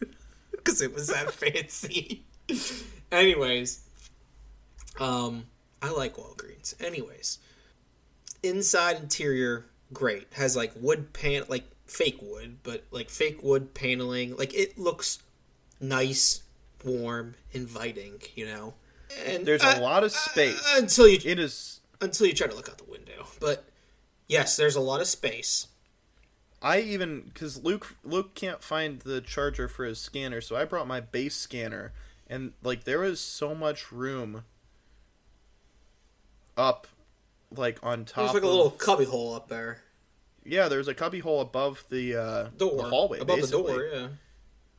(laughs) because it was that (laughs) fancy. Anyways, um, I like Walgreens. Anyways, inside interior great has like wood pan like fake wood, but like fake wood paneling. Like it looks nice, warm, inviting. You know, and There's a lot of space. until you it is. until you try to look out the window. But yes, there's a lot of space. I even because Luke Luke can't find the charger for his scanner, so I brought my base scanner, and like there was so much room up, like on top. There's like a little cubby hole up there. Yeah. There's a cubby hole above the uh, Door. the hallway, above basically, the door. Yeah.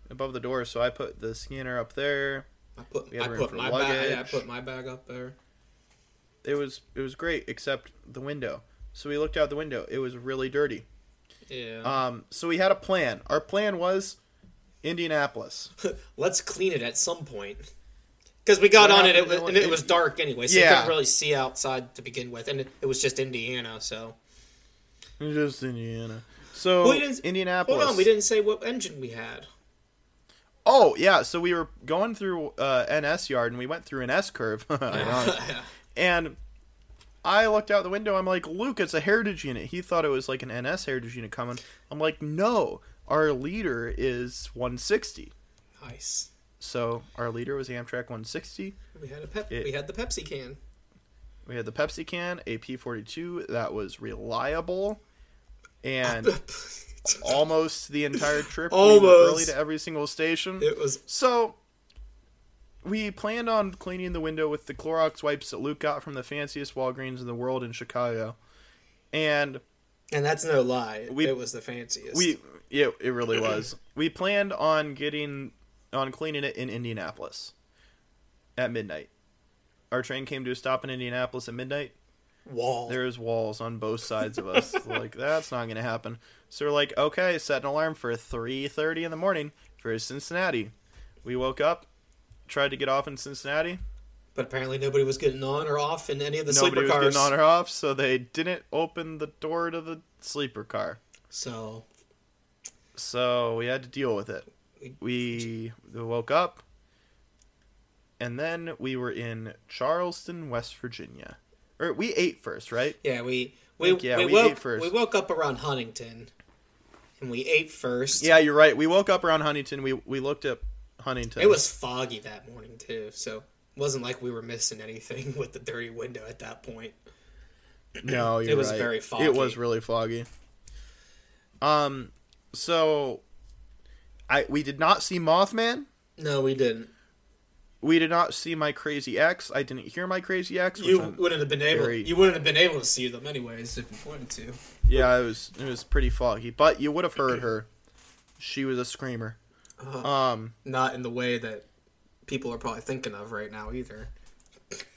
above the door. So I put the scanner up there. I put I put my bag. Yeah, I put my bag up there. It was it was great, except the window. So we looked out the window. It was really dirty. Yeah. Um, so we had a plan. Our plan was Indianapolis. (laughs) Let's clean it at some point. Because we got What on it, it was, and it was dark anyway, so you Yeah. couldn't really see outside to begin with, and it, it was just Indiana. So Just Indiana. So Well, we didn't- Indianapolis. hold on, we didn't say what engine we had. Oh yeah, so we were going through uh, NS yard and we went through an S curve, (laughs) (laughs) and I looked out the window. I'm like, Luke, it's a heritage unit. He thought it was like an NS heritage unit coming. I'm like, no, our leader is 160. nice. So our leader was Amtrak 160. We had a pep. It- we had the Pepsi can. We had the Pepsi can, a P42 that was reliable, and (laughs) almost the entire trip. We early to every single station. it was So we planned on cleaning the window with the Clorox wipes that Luke got from the fanciest Walgreens in the world in Chicago. And And that's no lie. We- it was the fanciest. we yeah, it really was. (clears throat) We planned on getting on cleaning it in Indianapolis at midnight. Our train came to a stop in Indianapolis at midnight. Wall. There's walls on both sides of us. (laughs) like that's not going to happen. So we're like, okay, set an alarm for 3:30 in the morning for Cincinnati. We woke up, tried to get off in Cincinnati. But apparently nobody was getting on or off in any of the Nobody sleeper was getting on or off, so they didn't open the door to the sleeper car. So So we had to deal with it. We woke up, and then we were in Charleston, West Virginia. Or we ate first, right? yeah, we we, Like, yeah, we, we woke ate first. we woke up around Huntington, and we ate first. Yeah, you're right. We woke up around Huntington. We we looked at Huntington. It was foggy that morning too, so it wasn't like we were missing anything (laughs) with the dirty window at that point. no, (clears throat) you're it was right. very foggy. It was really foggy. Um, so I we did not see Mothman. No, we didn't. We did not see my crazy ex. I didn't hear my crazy ex. You I'm- wouldn't have been able. very- You wouldn't have been able to see them anyways if you wanted to. yeah, it was it was pretty foggy, but you would have heard her. She was a screamer. Uh-huh. Um, Not in the way that people are probably thinking of right now either.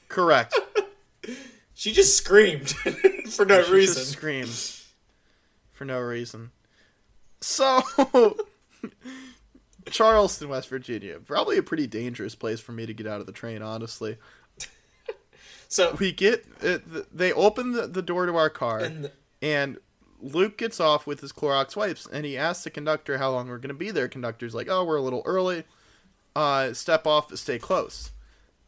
correct. (laughs) She just screamed (laughs) for no She reason. just screams for no reason. So, Charleston, West Virginia, probably a pretty dangerous place for me to get out of the train. Honestly, (laughs) So we get it, they open the, the door to our car, and and Luke gets off with his Clorox wipes, and he asks the conductor how long we're going to be there. Conductor's like, "Oh, we're a little early. Uh, step off, stay close."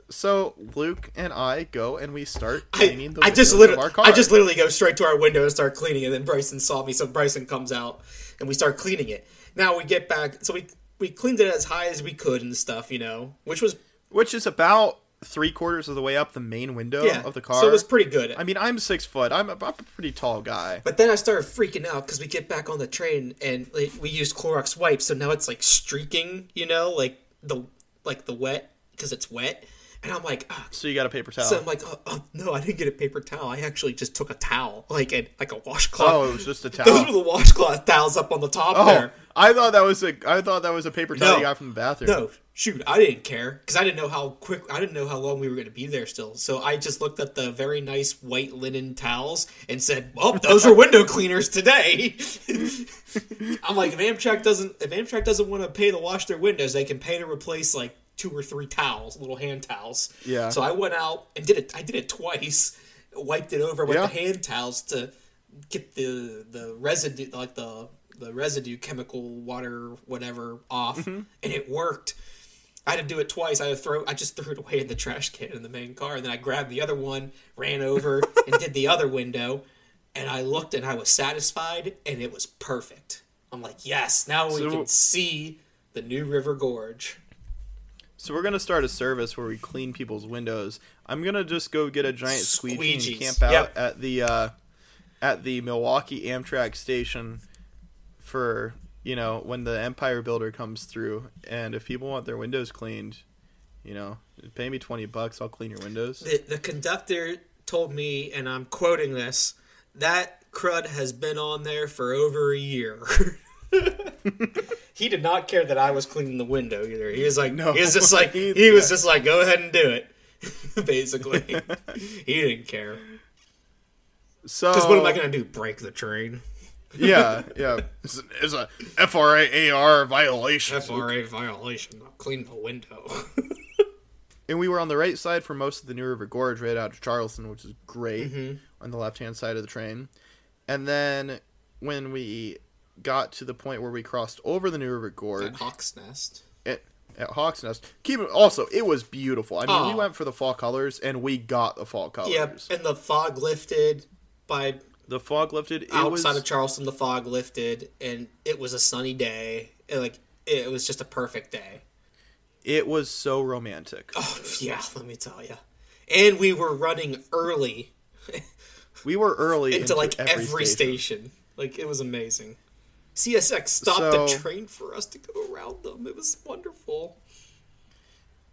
So Luke and I go and we start I, cleaning the I just literally, our car. I just literally go straight to our window and start cleaning, and then Bryson saw me, so Bryson comes out and we start cleaning it. Now we get back, so we we cleaned it as high as we could and stuff, you know, which was which is about three quarters of the way up the main window yeah, of the car. so it was pretty good. I mean, I'm six foot. I'm a, I'm a pretty tall guy. But then I started freaking out because we get back on the train and like, we used Clorox wipes, so now it's like streaking, you know, like the like the wet because it's wet, and I'm like, ah. So you got a paper towel. so I'm like, oh, oh, no, I didn't get a paper towel. I actually just took a towel, like a like a washcloth. oh, it was just a (laughs) towel. Those were the washcloth towels up on the top oh, there. I thought that was a I thought that was a paper towel No. you got from the bathroom. No, shoot, I didn't care because I didn't know how quick, I didn't know how long we were going to be there still. So I just looked at the very nice white linen towels and said, "Well, those are window cleaners today." (laughs) I'm like, if Amtrak doesn't, if Amtrak doesn't want to pay to wash their windows, they can pay to replace like two or three towels, little hand towels. Yeah. So I went out and did it. I did it twice. Wiped it over with Yeah. the hand towels to get the the residue, like the the residue, chemical, water, whatever, off, Mm-hmm. and it worked. I had to do it twice. I throw. I just threw it away in the trash can in the main car, and then I grabbed the other one, ran over, and did the other window. And I looked, and I was satisfied, and it was perfect. I'm like, yes, now we So- can see the New River Gorge. So we're gonna start a service where we clean people's windows. I'm gonna just go get a giant squeegee and camp out Yep. at the uh, at the Milwaukee Amtrak station for you know when the Empire Builder comes through. And if people want their windows cleaned, you know, pay me twenty bucks. I'll clean your windows. The, the conductor told me, and I'm quoting this, that crud has been on there for over a year. (laughs) (laughs) he did not care that I was cleaning the window either. He was like, No, he was just like, (laughs) he- he was just like, go ahead and do it. (laughs) Basically, he didn't care. So Because what am I gonna do? Break the train? yeah, yeah, it's, it's a FRAAR violation. FRA violation. I'll clean the window. and we were on the right side for most of the New River Gorge, right out of Charleston, which is great Mm-hmm. on the left hand side of the train. And then when we got to the point where we crossed over the New River Gorge. At Hawk's Nest. at, at Hawks Nest, keep it, also it was beautiful. I mean, we went for the fall colors, and we got the fall colors. Yep, and the fog lifted by The fog lifted. It outside was of Charleston, the fog lifted, and it was a sunny day. It, like it was just a perfect day. it was so romantic. Oh yeah, (laughs) let me tell you. And we were running early We were early (laughs) into, like every, every, station. station. Like it was amazing. CSX stopped the So- train for us to go around them. It was wonderful.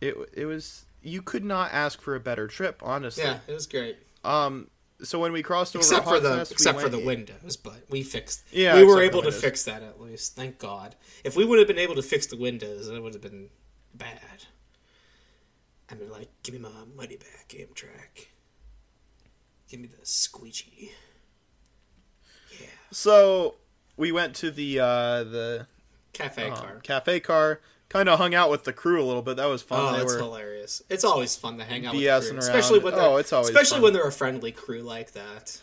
It it was you could not ask for a better trip, honestly. Yeah, it was great. Um. So when we crossed over Except for the Nest, we except for the in- windows, but we fixed. Yeah, we were able to fix that at least. Thank God. If we would have been able to fix the windows, it would have been bad. I'd be like, "Give me my money back, Amtrak. Give me the squeegee." Yeah, So we went to the uh, the cafe um, car. cafe car. Kind of hung out with the crew a little bit. That was fun. Oh, they that's hilarious! It's always fun to hang out with the crew, especially when they're Oh, it's always especially fun. when they're a friendly crew like that.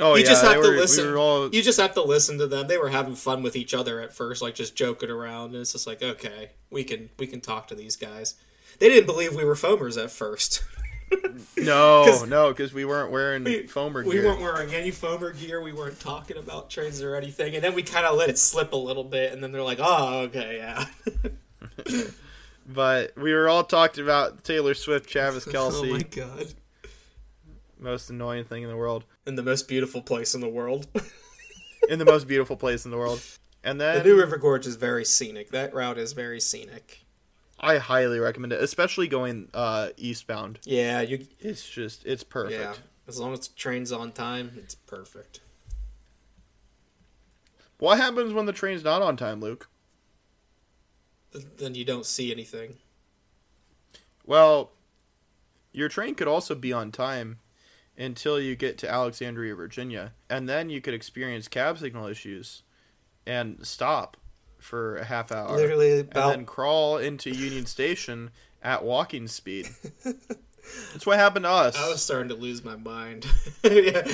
oh you yeah, just have to were, listen. We all You just have to listen to them. They were having fun with each other at first, like just joking around. And it's just like, okay, we can we can talk to these guys. They didn't believe we were foamers at first. (laughs) (laughs) no 'Cause- no because we weren't wearing We, foamer we gear. weren't wearing any foamer gear. We weren't talking about trains or anything. And then we kind of let it slip a little bit. And then they're like, oh, okay, yeah. (laughs) But we were all talking about Taylor Swift, Travis Kelce. (laughs) oh my god. most annoying thing in the world, In the most beautiful place in the world. in the most beautiful place in the world. And then. the New River Gorge is very scenic. That route is very scenic. I highly recommend it, especially going uh, eastbound. Yeah, you. It's just it's perfect. Yeah, as long as the train's on time, it's perfect. What happens when the train's not on time, Luke? Then you don't see anything. Well, your train could also be on time until you get to Alexandria, Virginia, and then you could experience cab signal issues and stop for a half hour. Literally and then crawl into Union Station at walking speed. That's what happened to us. I was starting to lose my mind. (laughs) Yeah.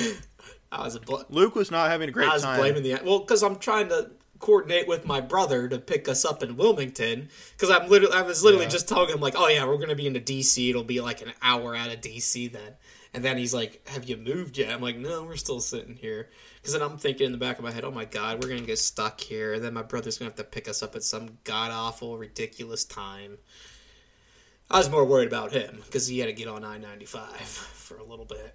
I was bl- Luke was not having a great I was time. blaming the well because I'm trying to coordinate with my brother to pick us up in Wilmington because I'm literally I was literally Yeah. just telling him like, oh yeah, we're gonna be into DC. It'll be like an hour out of DC then. And then he's like, "Have you moved yet?" I'm like, "No, we're still sitting here." Because then I'm thinking in the back of my head, "Oh my god, we're gonna get stuck here." And then my brother's gonna have to pick us up at some god awful, ridiculous time. I was more worried about him because he had to get on I-95 for a little bit.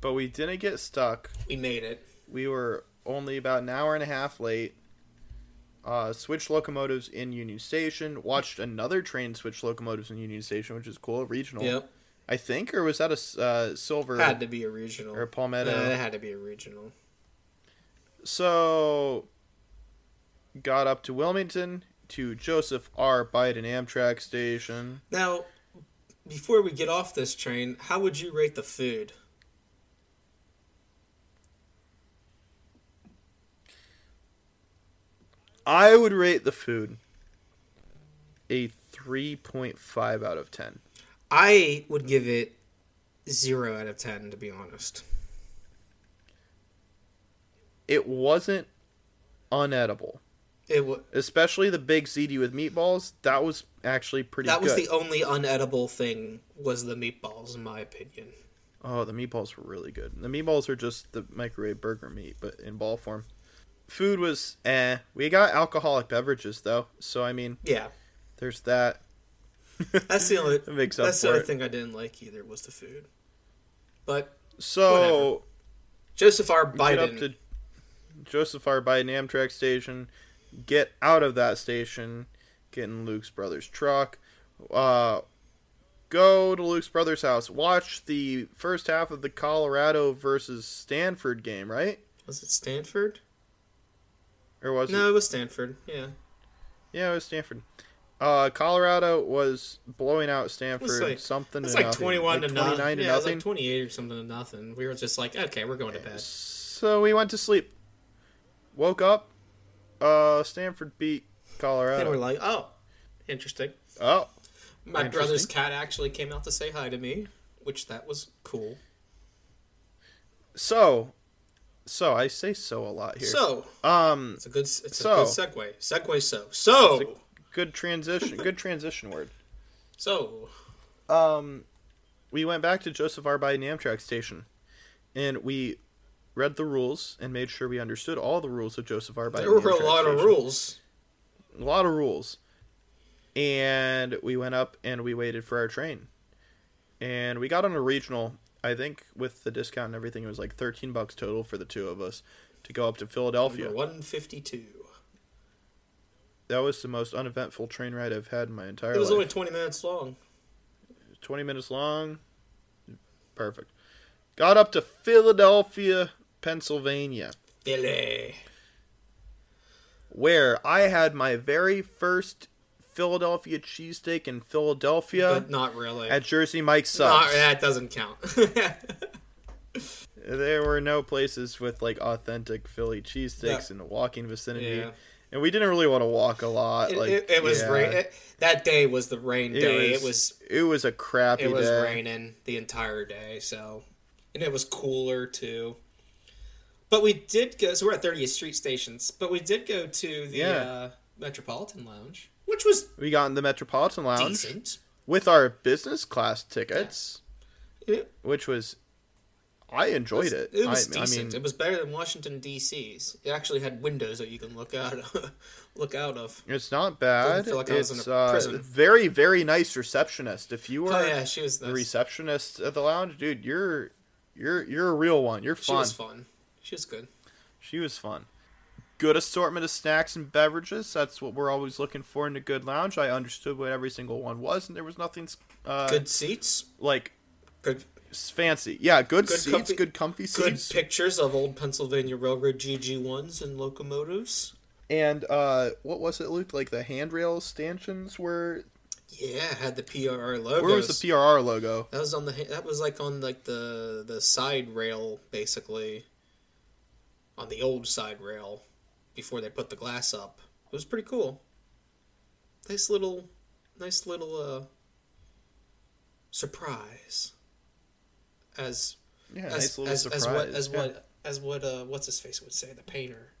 But we didn't get stuck. We made it. We were only about an hour and a half late. Uh, switched locomotives in Union Station. Watched another train switch locomotives in Union Station, which is cool. Regional, Yep, I think, or was that a uh, silver had to be a regional. or a palmetto? Uh, it had to be a regional. So, got up to Wilmington to Joseph R. Biden Amtrak Station. Now, before we get off this train, how would you rate the food? I would rate the food a 3.5 out of 10. I would give it zero out of ten, to be honest. It wasn't unedible. It w- Especially the big ziti with meatballs. That was actually pretty that was good. the only unedible thing was the meatballs, in my opinion. Oh, the meatballs were really good. The meatballs are just the microwave burger meat, but in ball form. Food was eh. We got alcoholic beverages though, so I mean, Yeah, there's that. (laughs) that's the only That makes up that's the only it. thing I didn't like either was the food. But So Joseph R. get up Biden, to Joseph R. Biden Amtrak station. Get out of that station. Get in Luke's brother's truck. Uh, go to Luke's brother's house. Watch the first half of the Colorado versus Stanford game, right? was it Stanford? Or was it? No, it was Stanford. Yeah, Yeah, it was Stanford. Uh, Colorado was blowing out Stanford like- something it's to like nothing. twenty-one like to 29 nothing. to Yeah, it was nothing. like twenty-eight or something to nothing. We were just like, okay, we're going to bed. So we went to sleep. Woke up. Uh, Stanford beat Colorado. And we're like, oh, interesting. Oh, My Interesting. brother's cat actually came out to say hi to me, which that was cool. so, so I say so a lot here. So um, it's a good, it's So. a good segue. Segue. So so good transition. (laughs) good transition word. so. Um, we went back to Joseph R. Biden Amtrak station, and we read the rules and made sure we understood all the rules of Joseph R. Biden. There were a Amtrak lot of rules. a lot of rules. And we went up and we waited for our train. And we got on a regional, I think with the discount and everything, it was like 13 bucks total for the two of us to go up to Philadelphia. One fifty-two. That was the most uneventful train ride I've had in my entire life. It was life. only twenty minutes long. 20 minutes long. Perfect. Got up to Philadelphia, Pennsylvania, Billy. where I had my very first Philadelphia cheesesteak in Philadelphia But not really. at Jersey Mike's Not, that doesn't count. (laughs) There were no places with like authentic Philly cheesesteaks in the walking vicinity, Yeah. And we didn't really want to walk a lot. it, like it, it was yeah. rain. It, that day was the rain day. was- it was It was a crappy it was day. raining the entire day. So, and it was cooler too. But we did go. So we're at 30th Street stations. But we did go to the Yeah. uh, Metropolitan Lounge, which was We got in the Metropolitan Lounge decent. with our business class tickets, It, which was I enjoyed it. It was I, I decent. mean, it was better than Washington D.C.'s. It actually had windows that you can look out (laughs) look out of. it's not bad. Like I was in it's a uh, prison. very very nice receptionist. If you were Oh yeah, she was the receptionist at the lounge, dude, you're you're you're a real one. You're fun. She was fun. She was good. She was fun. Good assortment of snacks and beverages. That's what we're always looking for in a good lounge. I understood what every single one was, and there was nothing uh, Good seats. like Good fancy. Yeah, good, Good seats, comfy- good comfy seats. good pictures of old Pennsylvania Railroad GG ones and locomotives. and uh, what was it, Luke? Like the handrail stanchions were. Yeah, had the PRR logo. Where was the PRR logo? That was on the. That was like on like the the side rail, basically. On the old side rail, before they put the glass up. It was pretty cool. Nice little, nice little uh, surprise. As Yeah, as nice little as, surprise. as what as yeah. what as what uh what's his face would say the painter.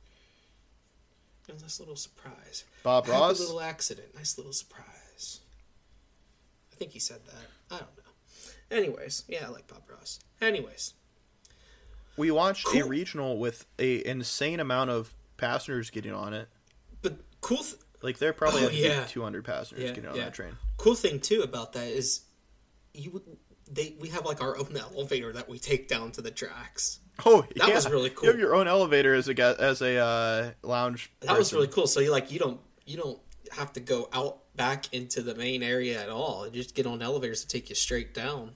Nice little surprise. Bob Ross. little accident. Nice little surprise. I think he said that. I don't know. Anyways, yeah, I like Bob Ross. Anyways, We watched a regional with a insane amount of passengers getting on it. but cool. Th- Like there are probably Oh, yeah. 200 passengers Yeah, getting on yeah. that train. cool thing too about that is you they we have like our own (laughs) elevator that we take down to the tracks. Oh, That yeah. was really cool. You have your own elevator as a as a uh, lounge. That was really cool. So you like you don't you don't have to go out back into the main area at all. You just get on elevators to take you straight down.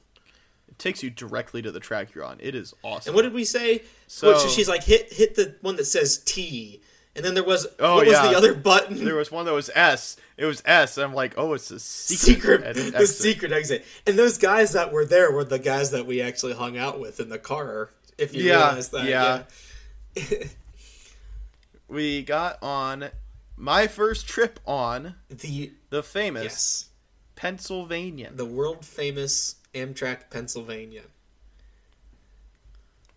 It takes you directly to the track you're on. It is awesome. And what did we say? So- Which she's like hit hit the one that says T, and then there was Oh, what was yeah. the other button? there was one that was S. It was S. And I'm like, oh, it's a secret. secret, the exit. secret exit. And those guys that were there were the guys that we actually hung out with in the car. If you Yeah, realize that, yeah. yeah. (laughs) We got on my first trip on The the famous yes, Pennsylvania. the world famous Amtrak Pennsylvania.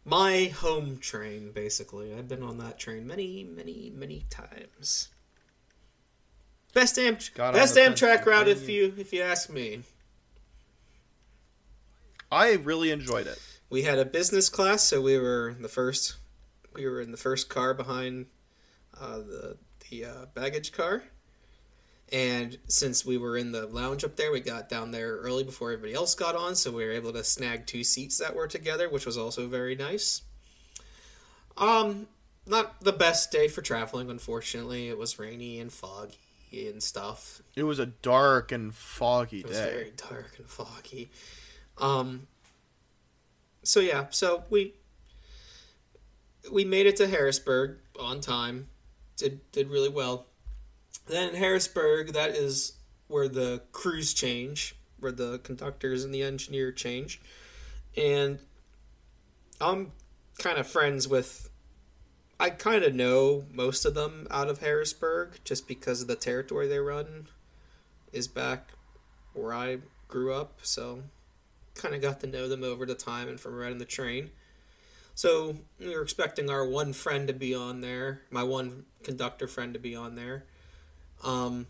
My home train, basically. I've been on that train many, many, many times. Best Am Got best Amtrak route if you if you ask me. I really enjoyed it. We had a business class, so we were the first. We were in the first car behind uh, the the uh, baggage car, and since we were in the lounge up there, we got down there early before everybody else got on, so we were able to snag two seats that were together, which was also very nice. Um, not the best day for traveling, unfortunately. It was rainy and foggy and stuff. It was a dark and foggy It was day. very dark and foggy. Um. So yeah, so we we made it to Harrisburg on time. Did did really well. Then in Harrisburg, that is where the crews change, where the conductors and the engineer change, and I'm kind of friends with. I kind of know most of them out of Harrisburg just because of the territory they run is back where I grew up, so kind of got to know them over the time and from riding the train. So we were expecting our one friend to be on there, my one conductor friend to be on there. Um,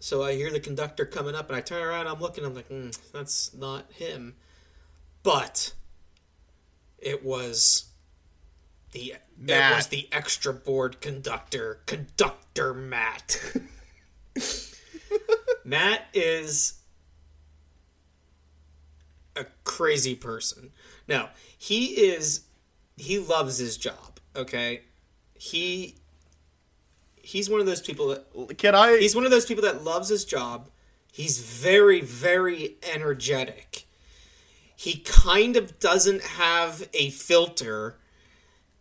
so I hear the conductor coming up, and I turn around, I'm looking, I'm like, mm, that's not him. But it was the it was the extra board conductor, conductor Matt. (laughs) Matt is a crazy person. Now, he is he loves his job, okay? He he's one of those people that Can I? he's one of those people that loves his job. He's very very energetic. He kind of doesn't have a filter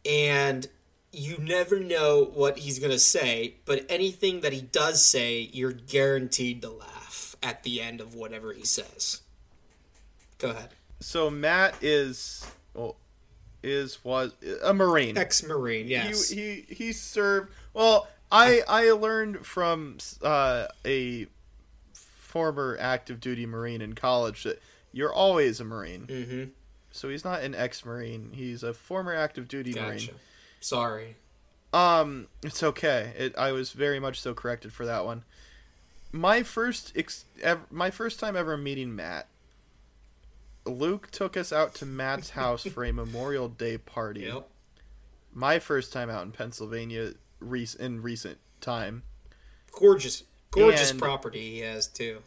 and you never know what he's going to say, but anything that he does say, you're guaranteed to laugh at the end of whatever he says. Go ahead. So Matt is well, is was a marine. Ex-marine, yes. He he he served. Well, I I learned from uh, a former active duty marine in college that you're always a marine. mm-hmm. So he's not an ex-marine. He's a former active duty Gotcha. marine. Sorry. Um, it's okay. It, I was very much so corrected for that one. My first ex, ever, my first time ever meeting Matt. Luke took us out to Matt's house for a (laughs) Memorial Day party. Yep. My first time out in Pennsylvania rec- in recent time. Gorgeous, gorgeous And- property he has too.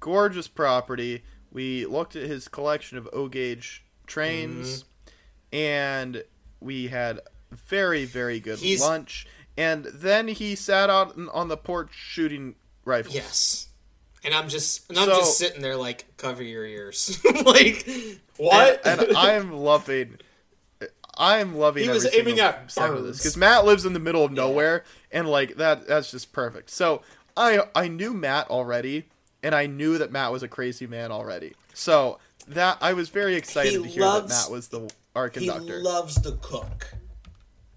Gorgeous property. We looked at his collection of O gauge trains, mm-hmm. and we had very very good He's- lunch. And then he sat out on- on the porch shooting rifles. Yes. And I'm just, and I'm So- just sitting there like, cover your ears, (laughs) like, what? And, and I'm (laughs) loving. I'm loving. He was aiming at second of this birds. because Matt lives in the middle of nowhere, and like that. That's just perfect. So I I knew Matt already, and I knew that Matt was a crazy man already. So that I was very excited He to hear loves- that Matt was the our he conductor. loves to cook.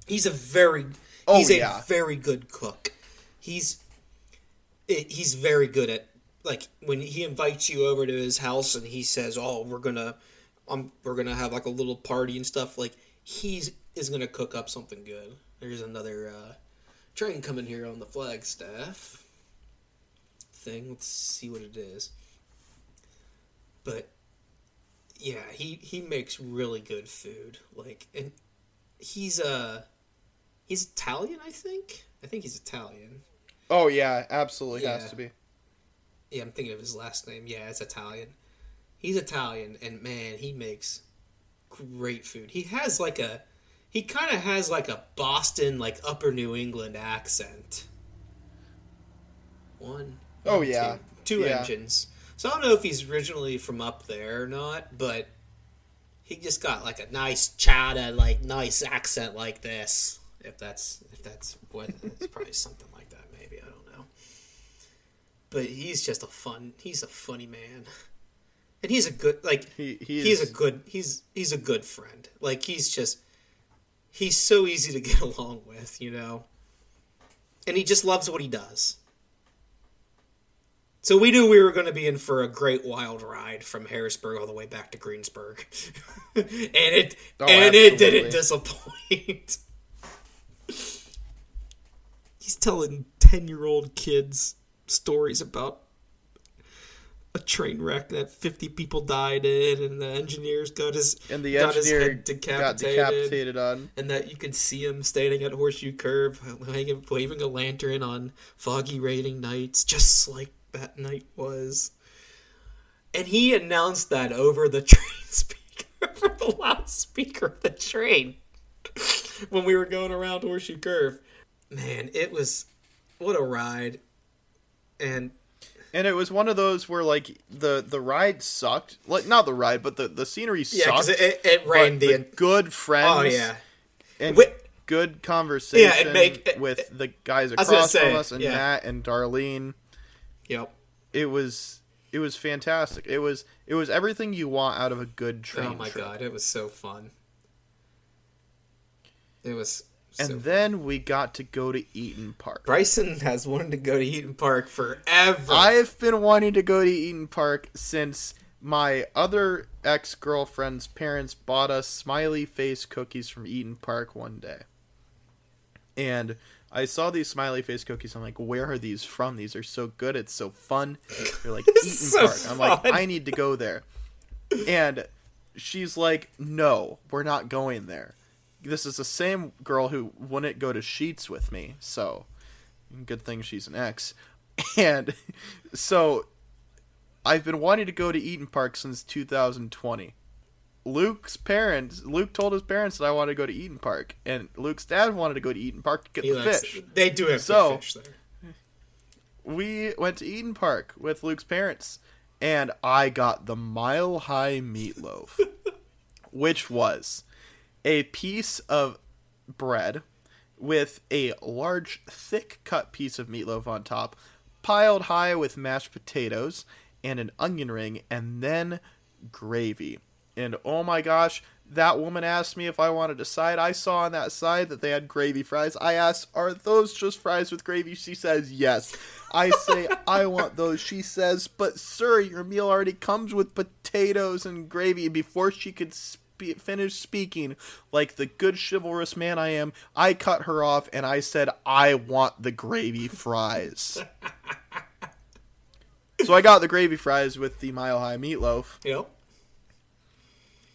He's a very, Oh, he's a yeah. very good cook. He's, he's very good at like when he invites you over to his house and he says, "Oh, we're gonna, um, we're gonna have like a little party and stuff." Like he's is gonna cook up something good. There's another uh, train coming here on the Flagstaff thing. Let's see what it is. But yeah, he he makes really good food. Like, and he's uh he's Italian, I think. I think he's Italian. Oh yeah, absolutely Yeah. has to be. Yeah, I'm thinking of his last name. Yeah, it's Italian. He's Italian, and man, he makes great food. He has like a, he kind of has like a Boston, like Upper New England accent. One. Oh, yeah. two, two Yeah. engines. So I don't know if he's originally from up there or not, but he just got like a nice chata, like nice accent like this. If that's if that's what it's (laughs) probably something like that. Maybe I don't know but he's just a fun he's a funny man and he's a good like He he's, he's a good he's he's a good friend. Like he's just he's so easy to (laughs) get along with you know? And he just loves what he does. So we knew we were going to be in for a great wild ride from harrisburg all the way back to greensburg. (laughs) And it Oh, and it didn't (laughs) disappoint. He's telling 10 year old kids stories about a train wreck that 50 people died in and the engineers got his and the got his engineer head got decapitated, decapitated on. and that you could see him standing at horseshoe curve waving, waving a lantern on foggy raining nights just like that night was. And he announced that over the (laughs) train speaker (laughs) over the loudspeaker of the train (laughs) when we were going around horseshoe curve. Man it was what a ride. And And it was one of those where like the the ride sucked, like not the ride, but the the scenery yeah sucked. because it, it, it rained the, the good friends. oh yeah and good conversation Yeah, it make- it- with the guys across say, from us and yeah. Matt and Darlene. yep It was it was fantastic. It was it was everything you want out of a good train oh my trip. god it was so fun it was And so then we got to go to Eat'n Park. Bryson has wanted to go to Eat'n Park forever. I've been wanting to go to Eat'n Park since my other ex girlfriend's parents bought us smiley face cookies from Eat'n Park one day. And I saw these smiley face cookies. I'm like, where are these from? These are so good. It's so fun. They're like (laughs) Eaton so Park. I'm like. I need to go there. And she's like, no, we're not going there. This is the same girl who wouldn't go to Sheetz with me. So, good thing she's an ex. (laughs) And so I've been wanting to go to Eat'n Park since 2020. Luke's parents, Luke told his parents that I wanted to go to Eat'n Park, and Luke's dad wanted to go to Eat'n Park to get He the likes- fish. They do have So- fish there. We went to Eat'n Park with Luke's parents, and I got the Mile High Meatloaf, (laughs) which was a piece of bread with a large, thick cut piece of meatloaf on top, piled high with mashed potatoes and an onion ring, and then gravy. And oh my gosh, that woman asked me if I wanted a side. I saw on that side that they had gravy fries. I asked, Are those just fries with gravy? She says, Yes. I say, (laughs) I want those. She says, But sir, your meal already comes with potatoes and gravy. And before she could spe- finish speaking, like the good chivalrous man I am, I cut her off and I said, I want the gravy fries. so I got the gravy fries with the mile high meatloaf. Yep.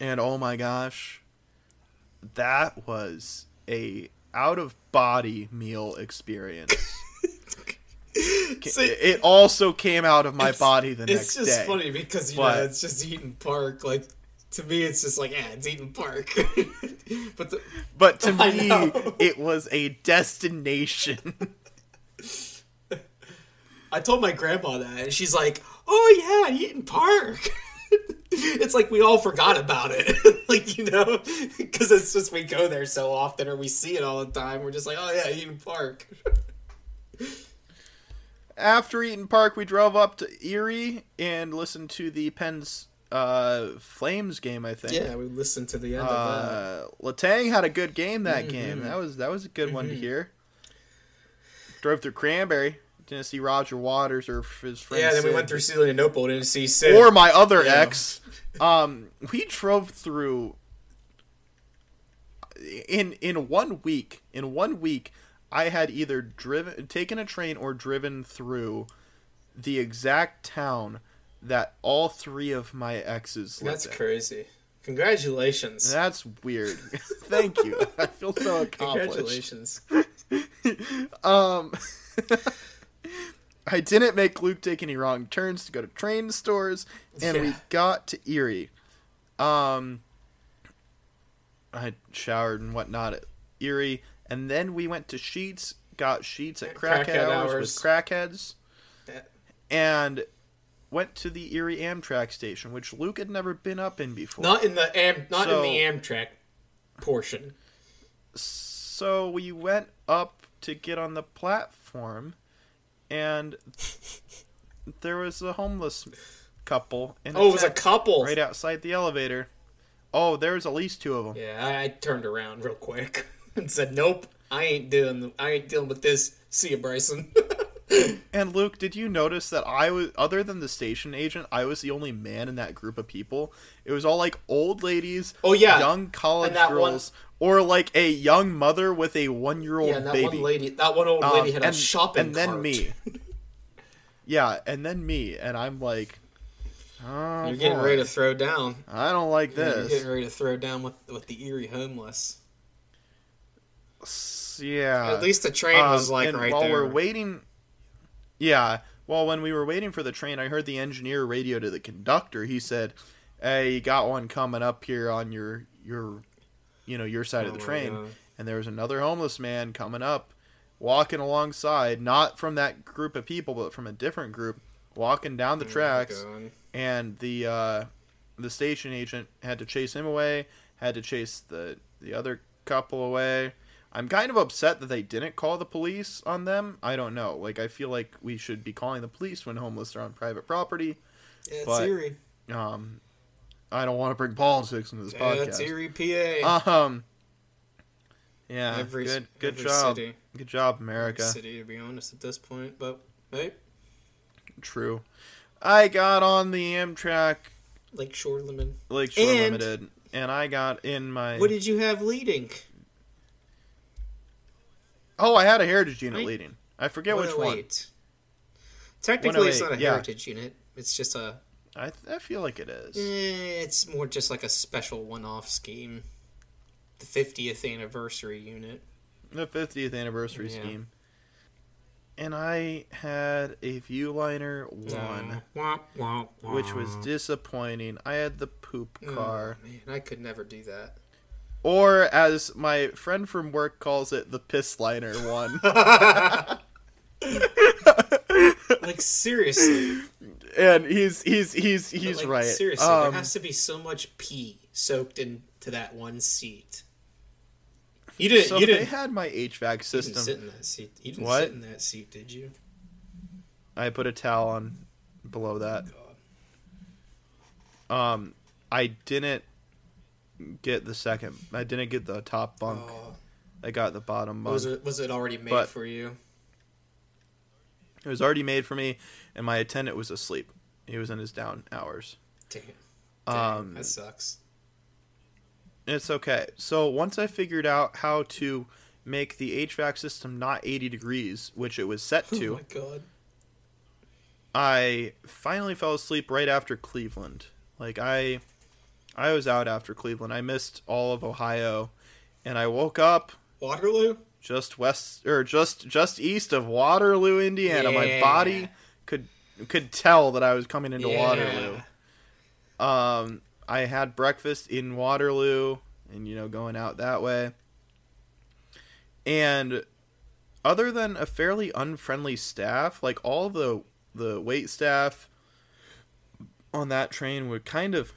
And oh my gosh, that was a out of body meal experience. (laughs) See, it also came out of my body the next day. it's just funny because you But- know it's just Eat'n Park. Like to me, it's just like yeah, it's Eat'n Park. (laughs) but the, But to (laughs) I me, know. it was a destination. (laughs) I told my grandma that, and she's like, "Oh yeah, Eat'n Park." it's like we all forgot about it, like you know, because it's just we go there so often or we see it all the time. We're just like, "Oh yeah, Eat'n Park." After Eat'n Park, we drove up to Erie and listened to the Pens uh, Flames game. I think. Yeah, we listened to the end of that. Uh, Letang had a good game that Mm-hmm. game. That was that was a good one to hear. Drove through Cranberry. Didn't see Roger Waters or his friend. Yeah, then we went through Celia didn't see Sid. Or my other Yeah. ex. Um, we drove through. In in one week, in one week, I had either driven, taken a train, or driven through the exact town that all three of my exes That's in. crazy. Congratulations. That's weird. (laughs) Thank you. I feel so accomplished. Congratulations. (laughs) Um, (laughs) I didn't make Luke take any wrong turns to go to train stores, and we got to Erie. Um, I showered and whatnot at Erie, and then we went to Sheetz, got Sheetz at Crackhead, Crackhead hours, hours. with Crackheads, Yeah. and went to the Erie Amtrak station, which Luke had never been up in before. Not in the am not So- in the Amtrak portion. So we went up to get on the platform, and (laughs) there was a homeless couple. In Oh, it was a couple. right outside the elevator. Oh, there was at least two of them. Yeah, I, I turned around real quick (laughs) and said, "Nope, I ain't doing. The, I ain't dealing with this." See you, Bryson. (laughs) And Luke, did you notice that I was, other than the station agent, I was the only man in that group of people? It was all like old ladies, Oh, yeah. young college that one- girls, or like a young mother with a one-year-old yeah, and that baby. one lady, that one old Um, lady had and, a shopping cart. and then cart. me. (laughs) yeah, and then me, and I'm like, oh, You're getting boy, ready to throw down. I don't like You're this. getting ready to throw down with with the Erie homeless. Yeah. At least the train was Um, like and right while there. we're waiting, yeah. Well, when we were waiting for the train, I heard the engineer radio to the conductor. He said, "Hey, you got one coming up here on your your, you know, your side of Oh the train." God. And there was another homeless man coming up, walking alongside, not from that group of people, but from a different group, walking down the Oh tracks. And the uh, the station agent had to chase him away, had to chase the the other couple away. I'm kind of upset that they didn't call the police on them. I don't know. Like I feel like we should be calling the police when homeless are on private property. Yeah, it's but- Erie. Um, I don't want to bring politics into this Yeah, podcast. it's Erie, PA. Um, yeah, Every- good good every job, city. good job, America. City, to be honest, at this point. But hey, True. I got on the Amtrak Lakeshore Lemon. Lakeshore And- Limited, and I got in my. What did you have leading? Oh, I had a heritage unit leading. I forget which one. Technically, it's not a yeah. heritage unit. It's just a. I, I feel like it is. Eh, it's more just like a special one-off scheme. The 50th anniversary unit. The 50th anniversary Yeah. scheme. And I had a Viewliner 1, Wah, wah, wah. which was disappointing. I had the poop Oh, car. man, I could never do that. Or, as my friend from work calls it, the piss liner 1. (laughs) Like seriously, and he's he's he's he's like, right. Seriously, Um, there has to be so much pee soaked into that one seat. You didn't. so you they didn't, had my HVAC you didn't system. sit in that seat. You didn't What? sit in that seat, did you? I put a towel on below that. God. Um, I didn't get the second. I didn't get the top bunk. Oh, I got the bottom bunk. was it was it already made But- for you? It was already made for me, and my attendant was asleep. He was in his down hours. Damn. Dang, Um, that sucks. It's okay. So once I figured out how to make the HVAC system not 80 degrees, which it was set to. (laughs) Oh to, my god. I finally fell asleep right after Cleveland. Like I I was out after Cleveland. I missed all of Ohio and I woke up Waterloo? just west or just just east of Waterloo, Indiana. My body could could tell that I was coming into Yeah. Waterloo. Um, I had breakfast in Waterloo, and you know, going out that way. And other than a fairly unfriendly staff, like all the the wait staff on that train were kind of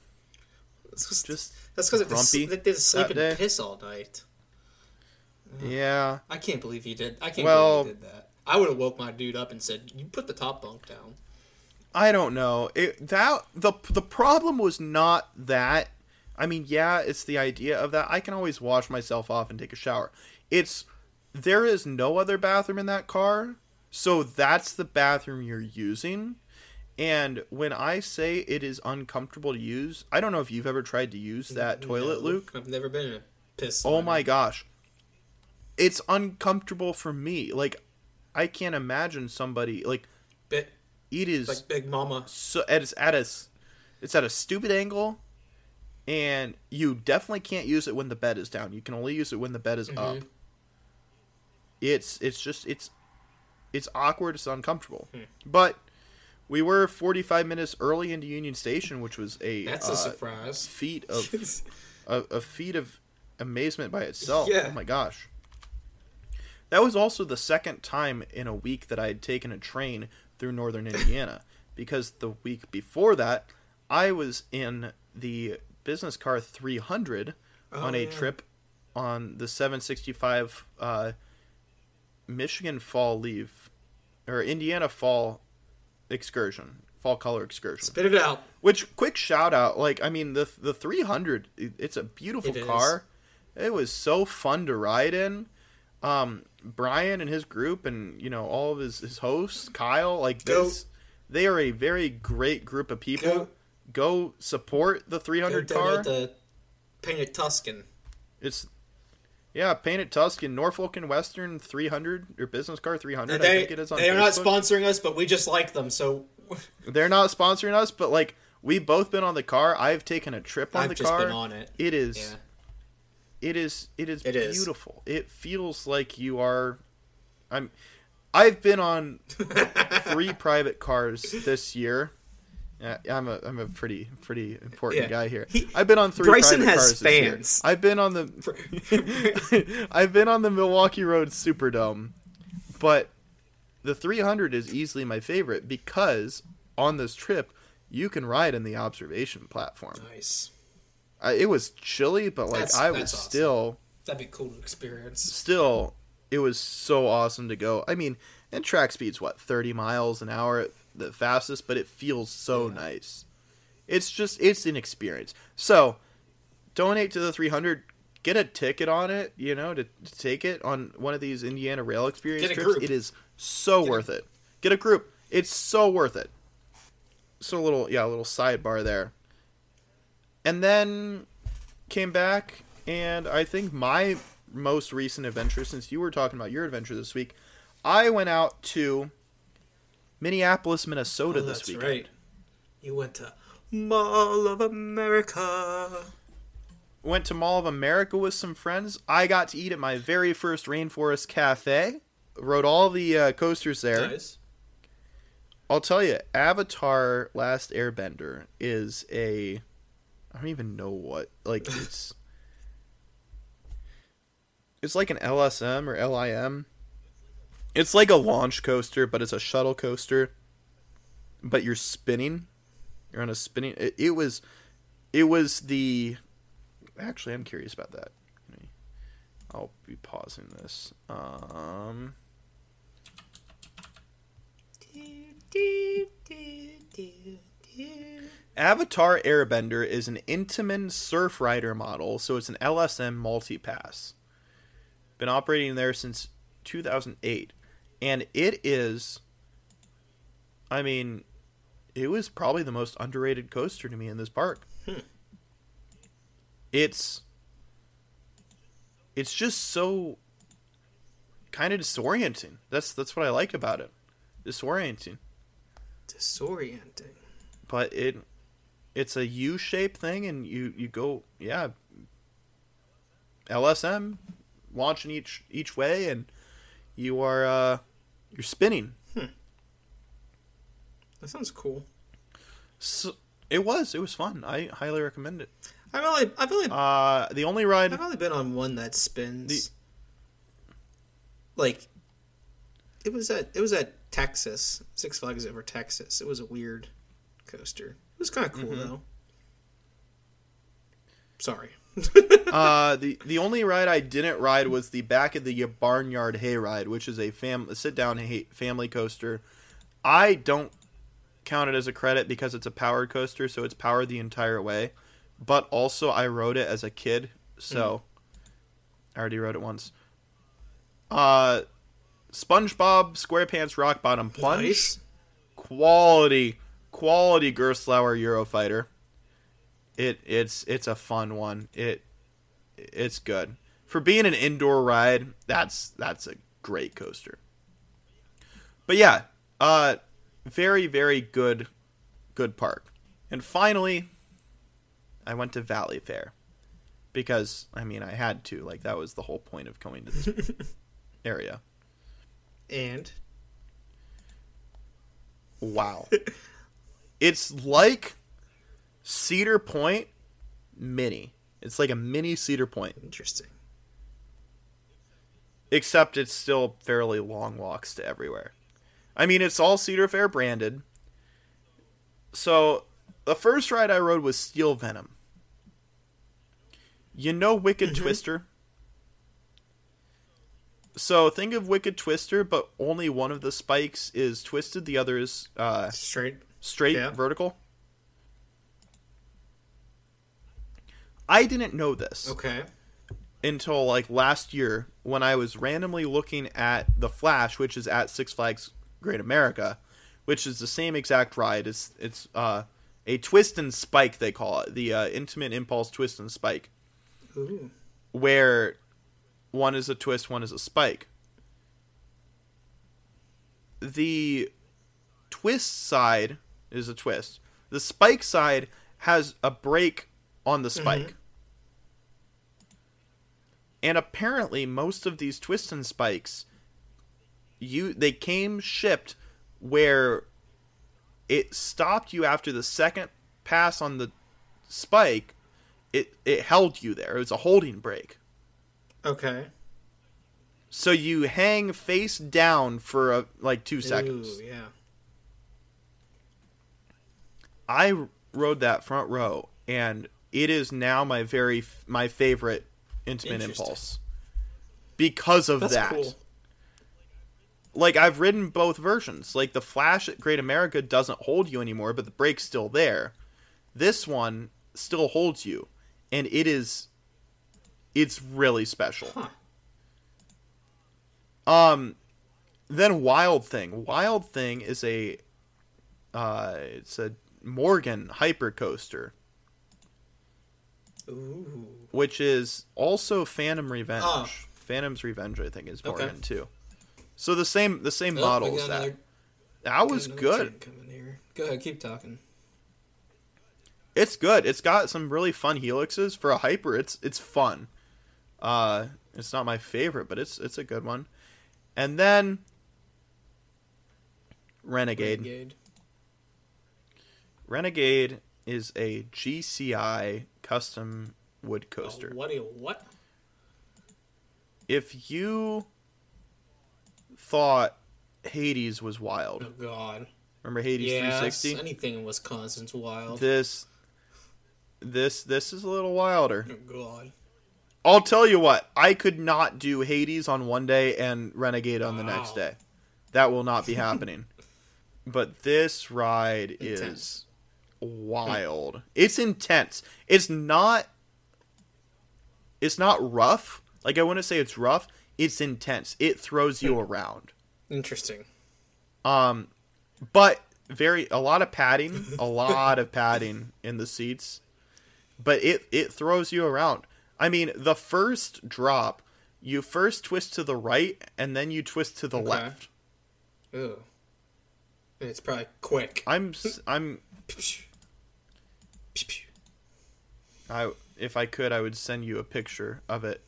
That's 'cause- just that's because grumpy they did sleep and day. piss all night. yeah. I can't believe you did. I can't Well- believe you did that. I would have woke my dude up and said, "You put the top bunk down." I don't know. It that the the problem was not that. I mean, yeah, it's the idea of that. I can always wash myself off and take a shower. It's there is no other bathroom in that car, so that's the bathroom you're using. And when I say it is uncomfortable to use, I don't know if you've ever tried to use mm, that toilet, Luke. I've never been in a piss. Oh my gosh. it's uncomfortable for me. Like I can't imagine somebody like Bit it is like Big Mama. so it's at a it's at a stupid angle and you definitely can't use it when the bed is down you can only use it when the bed is mm-hmm. up it's it's just it's it's awkward it's uncomfortable hmm. but we were 45 minutes early into union station which was a That's uh, a surprise. feat of (laughs) a, a feat of amazement by itself Yeah. oh my gosh that was also the second time in a week that I had taken a train through northern (laughs) Indiana because the week before that I was in the business car 300 on Oh, a yeah. trip on the 765 uh, Michigan fall leave or Indiana fall excursion, fall color excursion. Spit it out. Which quick shout out, like I mean the the 300, it's a beautiful It is. car. It was so fun to ride in. Um, Brian and his group, and you know all of his his hosts, Kyle, like Go. this, they are a very great group of people. Go. Go, support the 300 donate car. the painted Tuscan. It's yeah, painted tusk Tuscan, Norfolk and Western 300 or business car 300. I They think it is on they are not sponsoring us, but we just like them. So (laughs) They're not sponsoring us, but like we've both been on the car. I've taken a trip on I've the just car. been on it. It is Yeah. it is it is It is. beautiful. It feels like you are I'm I've been on (laughs) three private cars this year. Yeah, I'm a I'm a pretty pretty important Yeah. guy here. He- I've been on three. Bryson has fans. I've been on the (laughs) (laughs) I've been on the Milwaukee Road Superdome, but the 300 is easily my favorite because on this trip you can ride in the observation platform. Nice. I, it was chilly, but like That's- I was awesome. still That'd be cool to experience. still it was so awesome to go. I mean, and track speed's what 30 miles an hour at the fastest, but it feels so Yeah. nice. It's just it's an experience. So, donate to the 300, get a ticket on it, you know, to, to take it on one of these Indiana Rail Experience Get a trips. group. It is so worth it. Get a group. It's so worth it. So a little yeah, a little sidebar there. And then came back and I think my most recent adventure since you were talking about your adventure this week, I went out to Minneapolis, Minnesota Oh, this that's weekend. right. You went to Mall of America. Went to Mall of America with some friends. I got to eat at my very first Rainforest Cafe. Rode all the uh, coasters there. Nice. I'll tell you, Avatar: Last Airbender is a I don't even know what like (laughs) it's it's like an LSM or LIM. It's like a launch coaster, but it's a shuttle coaster. But you're spinning. You're on a spinning. It, it was, it was the. Actually, I'm curious about that. I'll be pausing this. Um. Avatar Airbender is an Intamin Surf Rider model, so it's an LSM multi-pass. Been operating there since 2008, and it is. I mean, it was probably the most underrated coaster to me in this park. Hmm. It's. It's just so. Kind of disorienting. That's that's what I like about it. Disorienting Disorienting. but it it's a U-shaped thing, and you you go yeah, LSM launching each each way, and you are uh you're spinning. That sounds cool. So it was it was fun. I highly recommend it. I've only I've only Uh, the only ride I've only been on one that spins. The- like it was at it was at Texas Six Flags over Texas. It was a weird coaster. It was kind of cool Mm-hmm. though. Sorry. (laughs) uh the the only ride I didn't ride was the back of the barnyard hayride, which is a fam a sit down hay- family coaster. I don't count it as a credit because it's a powered coaster, so it's powered the entire way. But also, I rode it as a kid, so I already rode it once. Uh, SpongeBob SquarePants Rock Bottom Plunge, Nice. quality, quality Gerstlauer Eurofighter. It it's it's a fun one. It it's good for being an indoor ride, that's that's a great coaster. But yeah, uh, very very good, good park. And finally, I went to Valleyfair because I mean I had to. Like that was the whole point of going to this (laughs) area. And Wow. it's like Cedar Point mini. It's like a mini Cedar Point, interesting. except it's still fairly long walks to everywhere. I mean, it's all Cedar Fair branded. So, the first ride I rode was Steel Venom. You know Wicked Twister? So, think of Wicked Twister, but only one of the spikes is twisted, the other is uh, Straight. straight Yeah. vertical. I didn't know this Okay. until like last year when I was randomly looking at the Flash, which is at Six Flags Great America, which is the same exact ride. It's it's uh, a twist and spike they call it, the uh, Intamin Impulse Twist and Spike, Ooh. where one is a twist, one is a spike. The twist side is a twist. The spike side has a break on the mm-hmm. spike. And apparently most of these twist and spikes you they came shipped where it stopped you after the second pass on the spike it it held you there. It was a holding break. Okay. So you hang face down for a, like 2 seconds. Ooh, yeah. I rode that front row, and it is now my very f- my favorite Intamin impulse because of That's that. cool. Like I've ridden both versions. Like the Flash at Great America doesn't hold you anymore, but the brake's still there. This one still holds you, and it is it's really special. Huh. Um, then Wild Thing. Wild Thing is a, uh, it's a Morgan hyper coaster, Ooh. which is also Phantom Revenge. Oh. Phantom's Revenge, I think, is Okay. Morgan too. So the same, the same Oh, model as that. another- That was good. Coming here. Go ahead, keep talking. It's good. It's got some really fun helixes for a hyper. It's it's fun. Uh, it's not my favorite, but it's it's a good one. And then Renegade. Renegade. Renegade is a GCI custom wood coaster. Oh, what? do you- What? If you thought Hades was wild, Oh God. remember Hades Yes. 360? Anything in Wisconsin's wild. This this this is a little wilder. oh God. I'll tell you what, I could not do Hades on one day and Renegade on the next day. That will not be happening. (laughs) but this ride Intense. is wild. It's intense. It's not it's not rough. Like I wouldn't say it's rough. It's intense. It throws you around. Interesting. Um but very a lot of padding, a lot of padding in the seats. But it it throws you around. I mean, the first drop, you first twist to the right and then you twist to the Okay. left. Ooh. It's probably quick. I'm I'm (laughs) s- I'm I if I could I would send you a picture of it,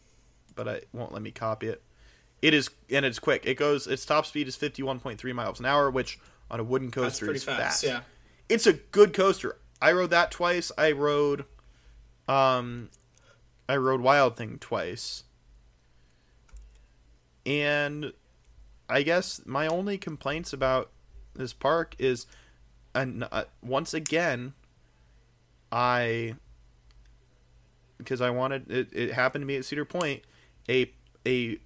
but I won't let me copy it. It is and it's quick. It goes its top speed is 51.3 miles an hour, which on a wooden That's coaster pretty is fast. fast. Yeah. It's a good coaster. I rode that twice. I rode um I rode Wild Thing twice. And I guess my only complaints about this park is and uh, once again I because I wanted it, it happened to me at Cedar Point a a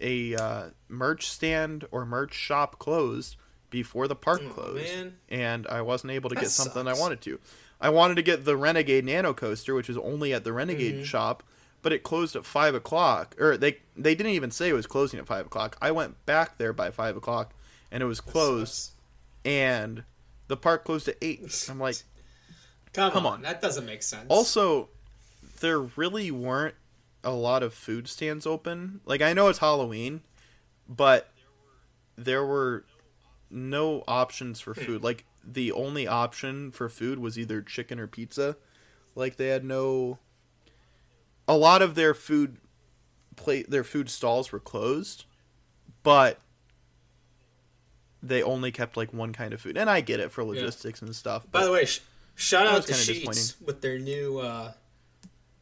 a uh, merch stand or merch shop closed before the park Oh, closed man. and I wasn't able to That get something I wanted to. I wanted to get the Renegade Nano Coaster, which was only at the Renegade Mm-hmm. shop, but it closed at five o'clock. Or they they didn't even say it was closing at five o'clock. I went back there by five o'clock, and it was closed. And the park closed at eight. I'm like, (laughs) Come, Come on. on. That doesn't make sense. also, there really weren't a lot of food stands open. Like I know it's Halloween, but there were no options for (laughs) food. Like the only option for food was either chicken or pizza. Like they had no a lot of their food plate their food stalls were closed, but they only kept like one kind of food. And I get it for logistics and stuff. By the way, sh- shout out to Sheetz with their new uh,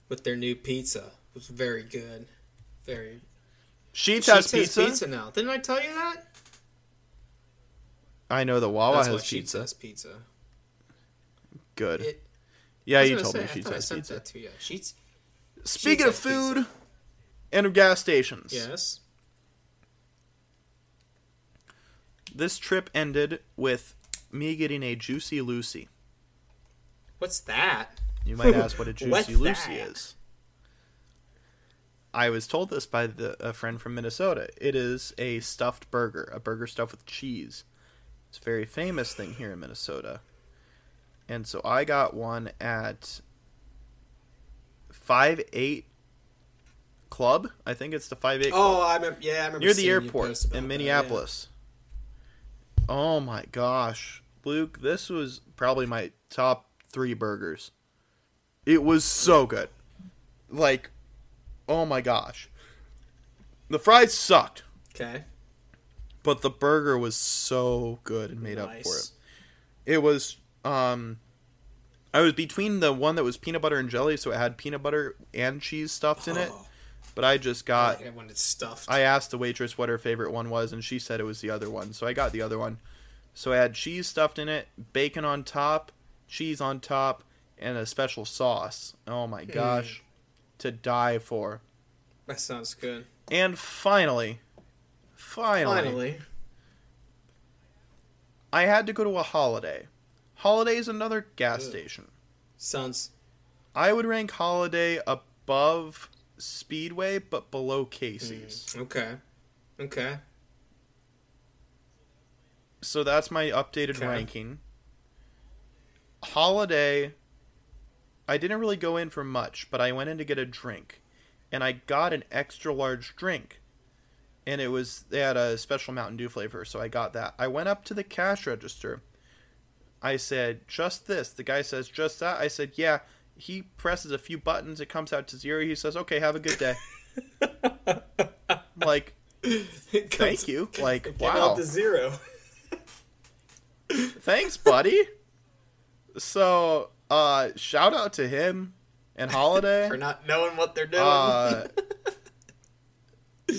with their new pizza. It was very good. Very. Sheetz, Sheetz has pizza. pizza now. Didn't I tell you that? I know the Wawa That's has what Sheetz pizza. has pizza. Good. It, yeah, you told say, me Sheetz has sent pizza. that to you. Sheetz. Speaking Sheetz of food and of gas stations, Yes. this trip ended with me getting a Juicy Lucy. What's that? You might ask what a (laughs) Juicy Lucy that? is. I was told this by the, a friend from Minnesota. It is a stuffed burger, a burger stuffed with cheese. It's a very famous thing here in Minnesota. And so I got one at five eight Club. I think it's the five eight. Oh, I remember. Yeah, I remember. near the airport in that, Minneapolis. Oh my gosh, Luke, this was probably my top three burgers. It was so good. Like, oh my gosh. The fries sucked. Okay. but the burger was so good and made up for it. Nice. It was um I was between the one that was peanut butter and jelly, so it had peanut butter and cheese stuffed in it, Oh, but I just got it when it's stuffed. I asked the waitress what her favorite one was, and she said it was the other one. So I got the other one. So I had cheese stuffed in it, bacon on top, cheese on top, and a special sauce. Oh my hmm. gosh. To die for. that sounds good. And finally, finally, Finally. I had to go to a holiday. Holiday is another gas Ugh. station. Sounds. I would rank Holiday above Speedway, but below Casey's. Hmm. Okay. Okay. so that's my updated Okay. ranking. Holiday, I didn't really go in for much, but I went in to get a drink, and I got an extra large drink, and it was they had a special Mountain Dew flavor, so I got that. I went up to the cash register. I said just this. The guy says just that. I said yeah. He presses a few buttons. It comes out to zero. He says okay, have a good day. (laughs) Like It thank you. Like wow. out to zero. Thanks, buddy. So, uh, shout out to him and Holiday. (laughs) For not knowing what they're doing. Uh, (laughs)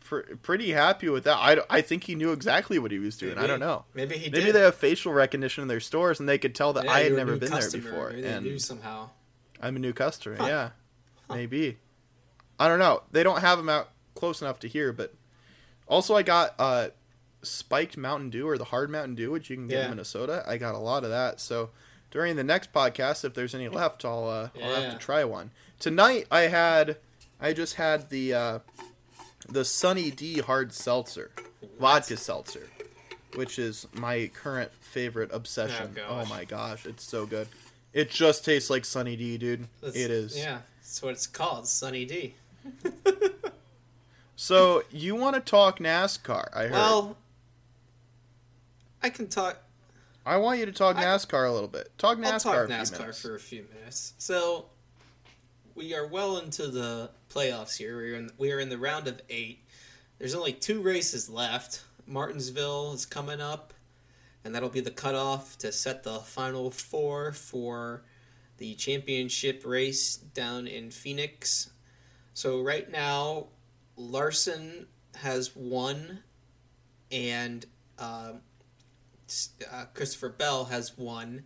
pr- pretty happy with that. I, I think he knew exactly what he was doing. I don't know. Maybe he Maybe did. they have facial recognition in their stores and they could tell that Yeah, I had never been there before. Maybe they And knew somehow. I'm a new customer. Huh. Yeah, maybe. I don't know. They don't have them out close enough to hear, but also I got uh, spiked Mountain Dew or the hard Mountain Dew, which you can get Yeah. in Minnesota. I got a lot of that. So during the next podcast, if there's any left, I'll uh, I'll have to try one. Tonight I had I just had the uh, the Sunny D hard seltzer, vodka seltzer, which is my current favorite obsession. Oh, oh my gosh, it's so good. It just tastes like Sunny D, dude. That's- it is. Yeah, that's what it's called, Sunny D. (laughs) So you want to talk NASCAR? I heard. Well, I can talk. I want you to talk NASCAR a little bit. Talk NASCAR. I'll talk a NASCAR minutes. for a few minutes. So, we are well into the playoffs here. We're in, we are in the round of eight. There's only two races left. Martinsville is coming up, and that'll be the cutoff to set the final four for the championship race down in Phoenix. So, right now, Larson has won, and um, uh, Christopher Bell has won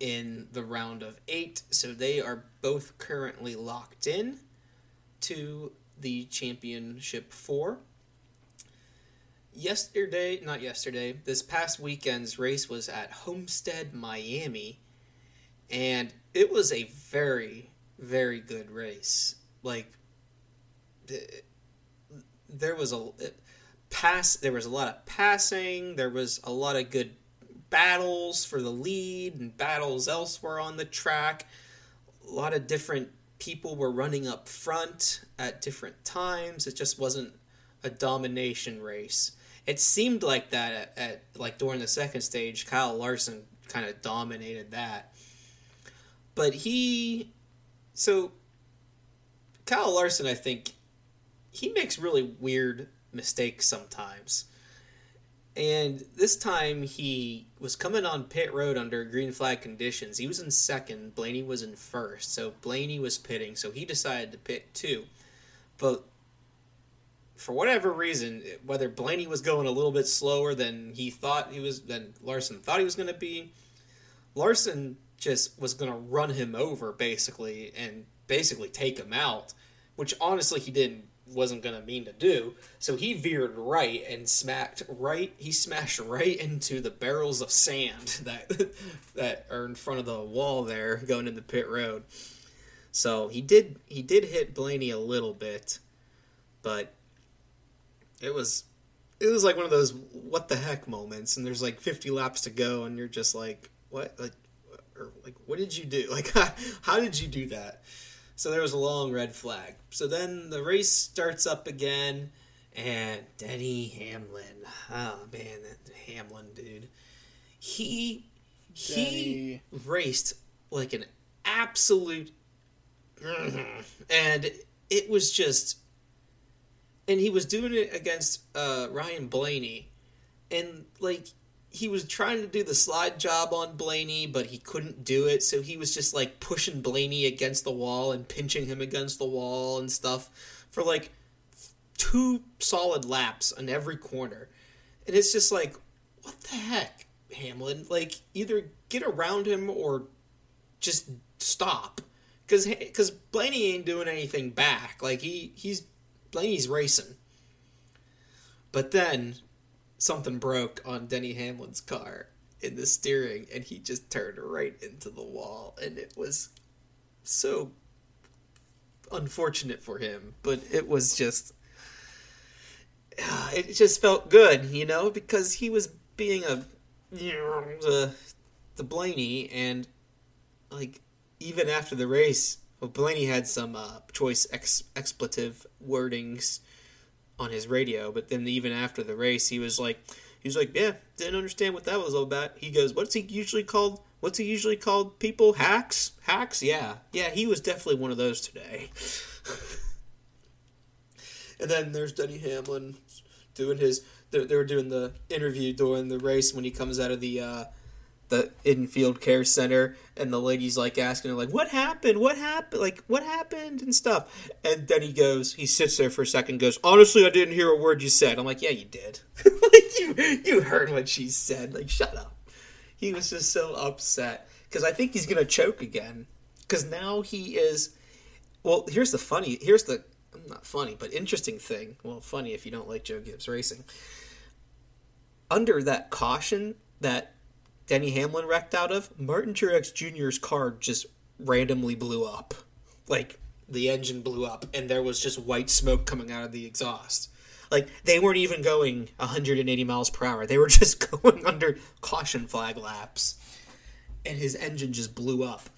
in the round of eight. So they are both currently locked in to the championship four. Yesterday, not yesterday, this past weekend's race was at Homestead, Miami, and it was a very, very good race. Like, there was a pass. There was a lot of passing. There was a lot of good battles for the lead and battles elsewhere on the track. A lot of different people were running up front at different times. It just wasn't a domination race. It seemed like that at, at like during the second stage, Kyle Larson kind of dominated that. But he so Kyle Larson, I think he makes really weird mistakes sometimes. And this time he was coming on pit road under green flag conditions. He was in second, Blaney was in first. So Blaney was pitting, so he decided to pit too. But for whatever reason, whether Blaney was going a little bit slower than he thought he was, than Larson thought he was going to be, Larson just was going to run him over basically and basically take him out, which honestly he didn't wasn't to mean to do. So he veered right and smacked right. He smashed right into the barrels of sand (laughs) that that are in front of the wall there going into the pit road. So he did he did hit Blaney a little bit, but it was it was like one of those what the heck moments and there's like 50 laps to go and you're just like what like or like what did you do (laughs) like how did you do that so there was a long red flag. So then the race starts up again and denny hamlin. Oh man that hamlin dude. He he raced like an absolute (clears throat) and it was just and he was doing it against uh, Ryan Blaney, and like he was trying to do the slide job on Blaney, but he couldn't do it, so he was just like pushing Blaney against the wall and pinching him against the wall and stuff for like two solid laps on every corner, and it's just like, what the heck, Hamlin? Like either get around him or just stop. Cause, cause Blaney ain't doing anything back. Like he, he's Blaney's racing. But then something broke on Denny Hamlin's car in the steering and he just turned right into the wall and it was so unfortunate for him, but it was just it just felt good, you know, because he was being a you know, the the Blaney and like even after the race well, Blaney had some uh, choice ex- expletive wordings on his radio, but then even after the race, he was like, he was like, yeah, didn't understand what that was all about. He goes, what's he usually called? What's he usually called? People hacks, hacks. Yeah, yeah, he was definitely one of those today. (laughs) and then there's Denny Hamlin doing his. They, were doing the interview during the race when he comes out of the. Uh, the infield care center and the lady's like asking her like what happened? What happened? Like what happened? and stuff. And then he goes he sits there for a second goes honestly i didn't hear a word you said. I'm like yeah you did. (laughs) Like you you heard what she said. Like shut up. He was just so upset. Because i think he's gonna choke again. Because now he is well here's the funny here's the not funny but interesting thing. Well funny if you don't like joe gibbs racing. Under that caution that Denny Hamlin wrecked out of, Martin Truex Jr.'s car just randomly blew up. Like, the engine blew up, and there was just white smoke coming out of the exhaust. Like, they weren't even going 180 miles per hour. They were (laughs) just going under caution flag laps. And his engine just blew up.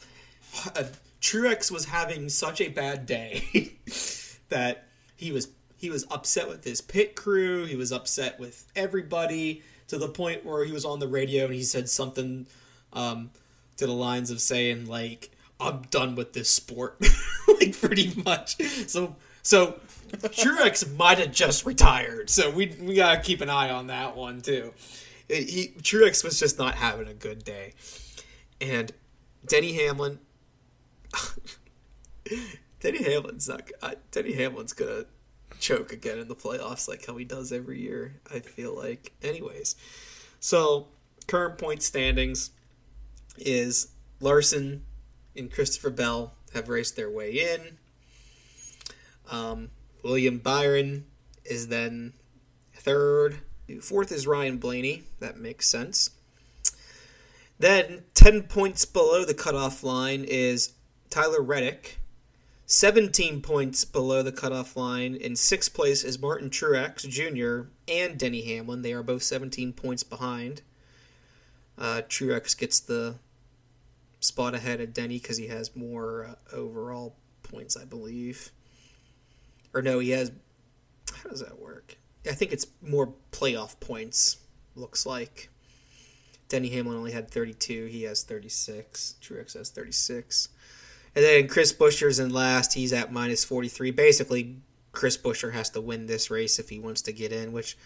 Uh, Truex was having such a bad day (laughs) that he was he was upset with his pit crew. He was upset with everybody to the point where he was on the radio and he said something um, to the lines of saying like I'm done with this sport, (laughs) like pretty much. So so Truex might have just retired, so we we gotta keep an eye on that one too. He Truex was just not having a good day, and Denny Hamlin. (laughs) Denny Hamlin's not. Uh, Denny Hamlin's gonna choke again in the playoffs like how he does every year, I feel like. Anyways, so current point standings is Larson and Christopher Bell have raced their way in. Um, William Byron is then third. Fourth is Ryan Blaney. That makes sense. Then, 10 points below the cutoff line is Tyler Reddick 17 points below the cutoff line. In sixth place is Martin Truex Jr. and Denny Hamlin. They are both 17 points behind. Uh, Truex gets the spot ahead of Denny because he has more uh, overall points, I believe. Or no, he has. How does that work? I think it's more playoff points. Looks like. Denny Hamlin only had 32. He has 36. Truex has 36. And then Chris Buescher's in last. He's at minus 43. Basically, Chris Buescher has to win this race if he wants to get in, which,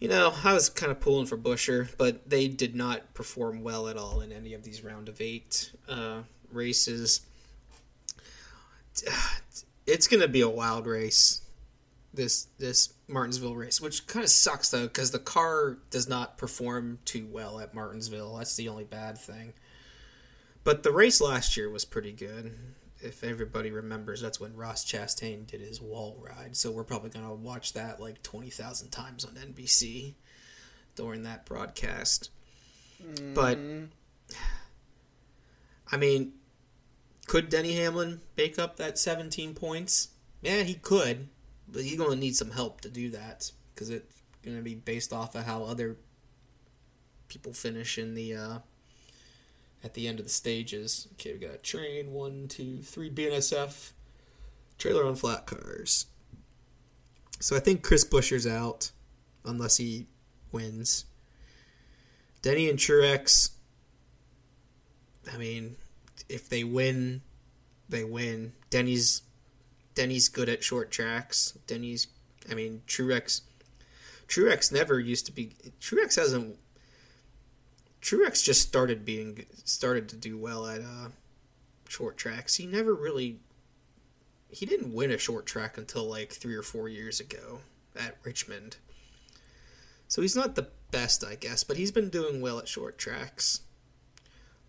you know, I was kind of pulling for Buescher, but they did not perform well at all in any of these round of eight uh, races. (sighs) It's going to be a wild race this this Martinsville race, which kind of sucks though because the car does not perform too well at Martinsville. That's the only bad thing. But the race last year was pretty good. If everybody remembers, that's when Ross Chastain did his wall ride. So we're probably going to watch that like 20,000 times on NBC during that broadcast. Mm. But, (sighs) I mean, could Denny Hamlin make up that 17 points? Yeah, he could but he's going to need some help to do that because it's going to be based off of how other people finish in the uh, at the end of the stages. Okay, we got train one, two, three BNSF trailer on flat cars. So I think Chris Buescher's out unless he wins. Denny and Truex. I mean, if they win, they win. Denny's Denny's good at short tracks. Denny's, I mean, Truex. Truex never used to be. Truex hasn't. Truex just started being started to do well at uh, short tracks. He never really. He didn't win a short track until like three or four years ago at Richmond. So he's not the best, I guess, but he's been doing well at short tracks.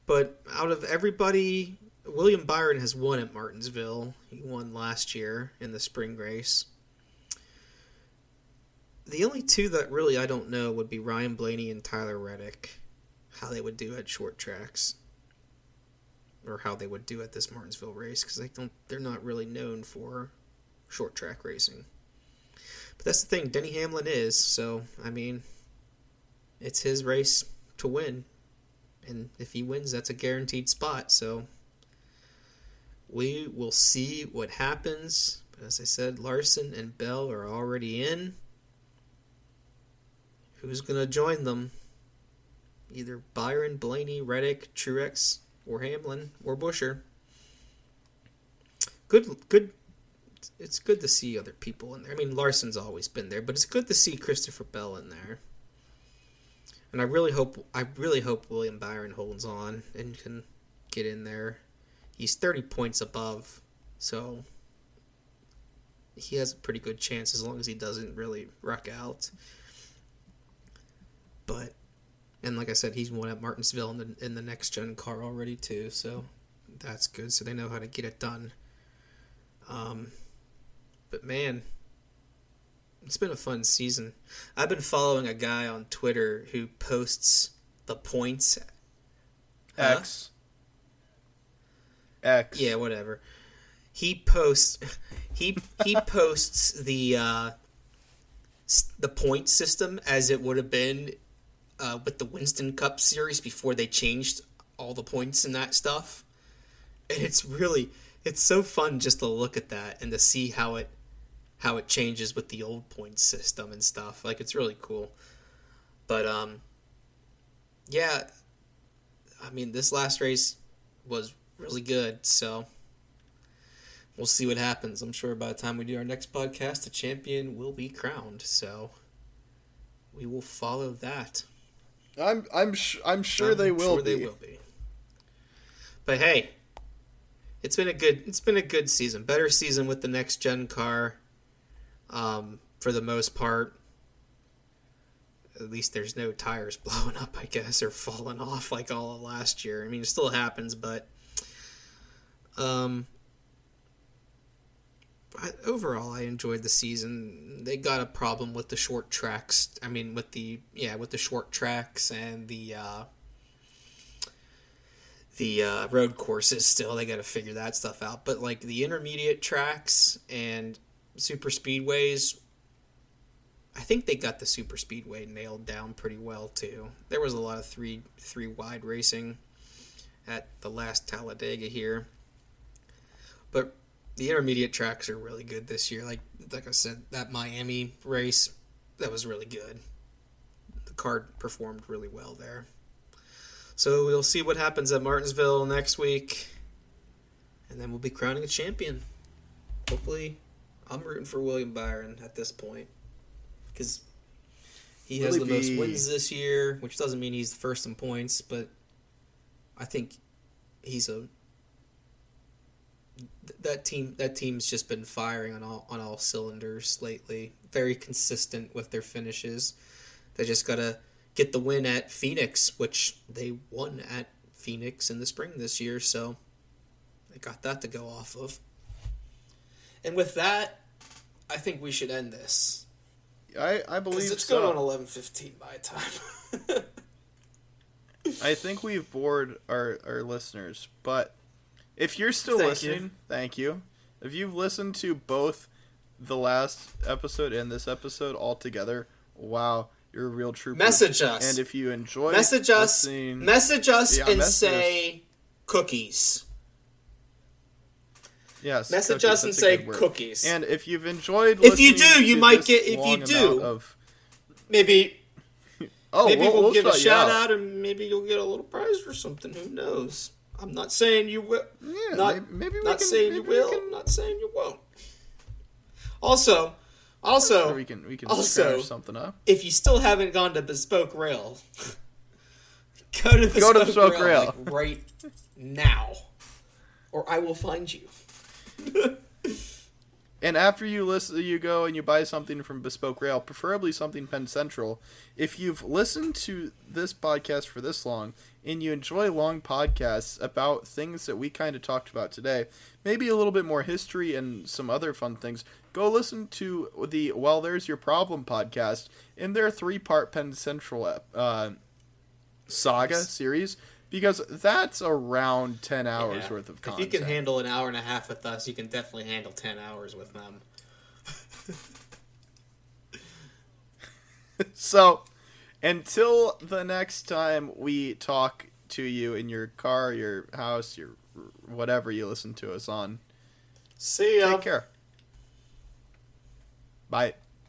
But out of everybody William Byron has won at Martinsville. He won last year in the spring race. The only two that really I don't know would be Ryan Blaney and Tyler Reddick, how they would do at short tracks, or how they would do at this Martinsville race because they don't they're not really known for short track racing. But that's the thing, Denny Hamlin is so. I mean, it's his race to win, and if he wins, that's a guaranteed spot. So we will see what happens. But as I said, Larson and Bell are already in. Who's going to join them? Either Byron, Blaney, Reddick, Truex, or Hamlin, or Buescher. Good, good. It's good to see other people in there. I mean, Larson's always been there, but it's good to see Christopher Bell in there. And I really hope, I really hope William Byron holds on and can get in there he's 30 points above, so he has a pretty good chance as long as he doesn't really wreck out. But and like I said, he's won at Martinsville in the in the next gen car already too, so that's good. So they know how to get it done. Um, but man, it's been a fun season. I've been following a guy on Twitter who posts the points. X. X. Yeah, whatever. He posts (laughs) he he posts the uh, the point system as it would have been uh, with the Winston Cup series before they changed all the points and that stuff. And it's really it's so fun just to look at that and to see how it how it changes with the old point system and stuff. Like it's really cool. But um yeah, I mean this last race was really good. So we'll see what happens. I'm sure by the time we do our next podcast, the champion will be crowned. So we will follow that. I'm I'm sh- I'm sure I'm they will sure be. They will be. But hey, it's been a good it's been a good season. Better season with the next gen car. Um, for the most part. At least there's no tires (laughs) blowing up, I guess, or falling off like all of last year. I mean, it still happens, but um, I, overall, I enjoyed the season. They got a problem with the short tracks. I mean, with the yeah, with the short tracks and the uh, the uh, road courses. Still, they got to figure that stuff out. But like the intermediate tracks and super speedways, I think they got the super speedway nailed down pretty well too. There was a lot of three three wide racing at the last Talladega here. But the intermediate tracks are really good this year. Like like I said, that Miami race that was really good. The card performed really well there. So we'll see what happens at Martinsville next week, and then we'll be crowning a champion. Hopefully, I'm rooting for William Byron at this point because he has the he most wins this year, which doesn't mean he's the first in points, but I think he's a that team that team's just been firing on all on all cylinders lately. Very consistent with their finishes. They just gotta get the win at Phoenix, which they won at Phoenix in the spring this year, so they got that to go off of. And with that, I think we should end this I I believe it's so. going on eleven fifteen my time. (laughs) I think we've bored our, our listeners, but if you're still Thank listening, you. thank you. If you've listened to both the last episode and this episode all together, wow, you're a real trooper. Message us. And if you enjoy message us message us Yeah, and say cookies yes, message cookies, us and say cookies And if you've enjoyed, If you do, you might get- if you do, of maybe (laughs) oh, maybe we'll, give a shout shout out. and maybe you'll get a little prize or something who knows i'm not saying you will Yeah, not maybe, not can, saying you maybe we will can- i'm not saying you won't also also we can we can also- something up. if you still haven't gone to bespoke rail (laughs) go to bespoke, Go to Bespoke Rail. like, (laughs) right now or i will find you (laughs) And after you listen, you go and you buy something from Bespoke Rail, preferably something Penn Central. If you've listened to this podcast for this long and you enjoy long podcasts about things that we kind of talked about today, maybe a little bit more history and some other fun things, go listen to the Well, There's Your Problem podcast in their three part Penn Central uh, saga series because that's around 10 hours Yeah. worth of content. if you can handle an hour and a half with us you can definitely handle 10 hours with them (laughs) So, until the next time we talk to you in your car, your house, your whatever you listen to us on, see ya take care. Bye.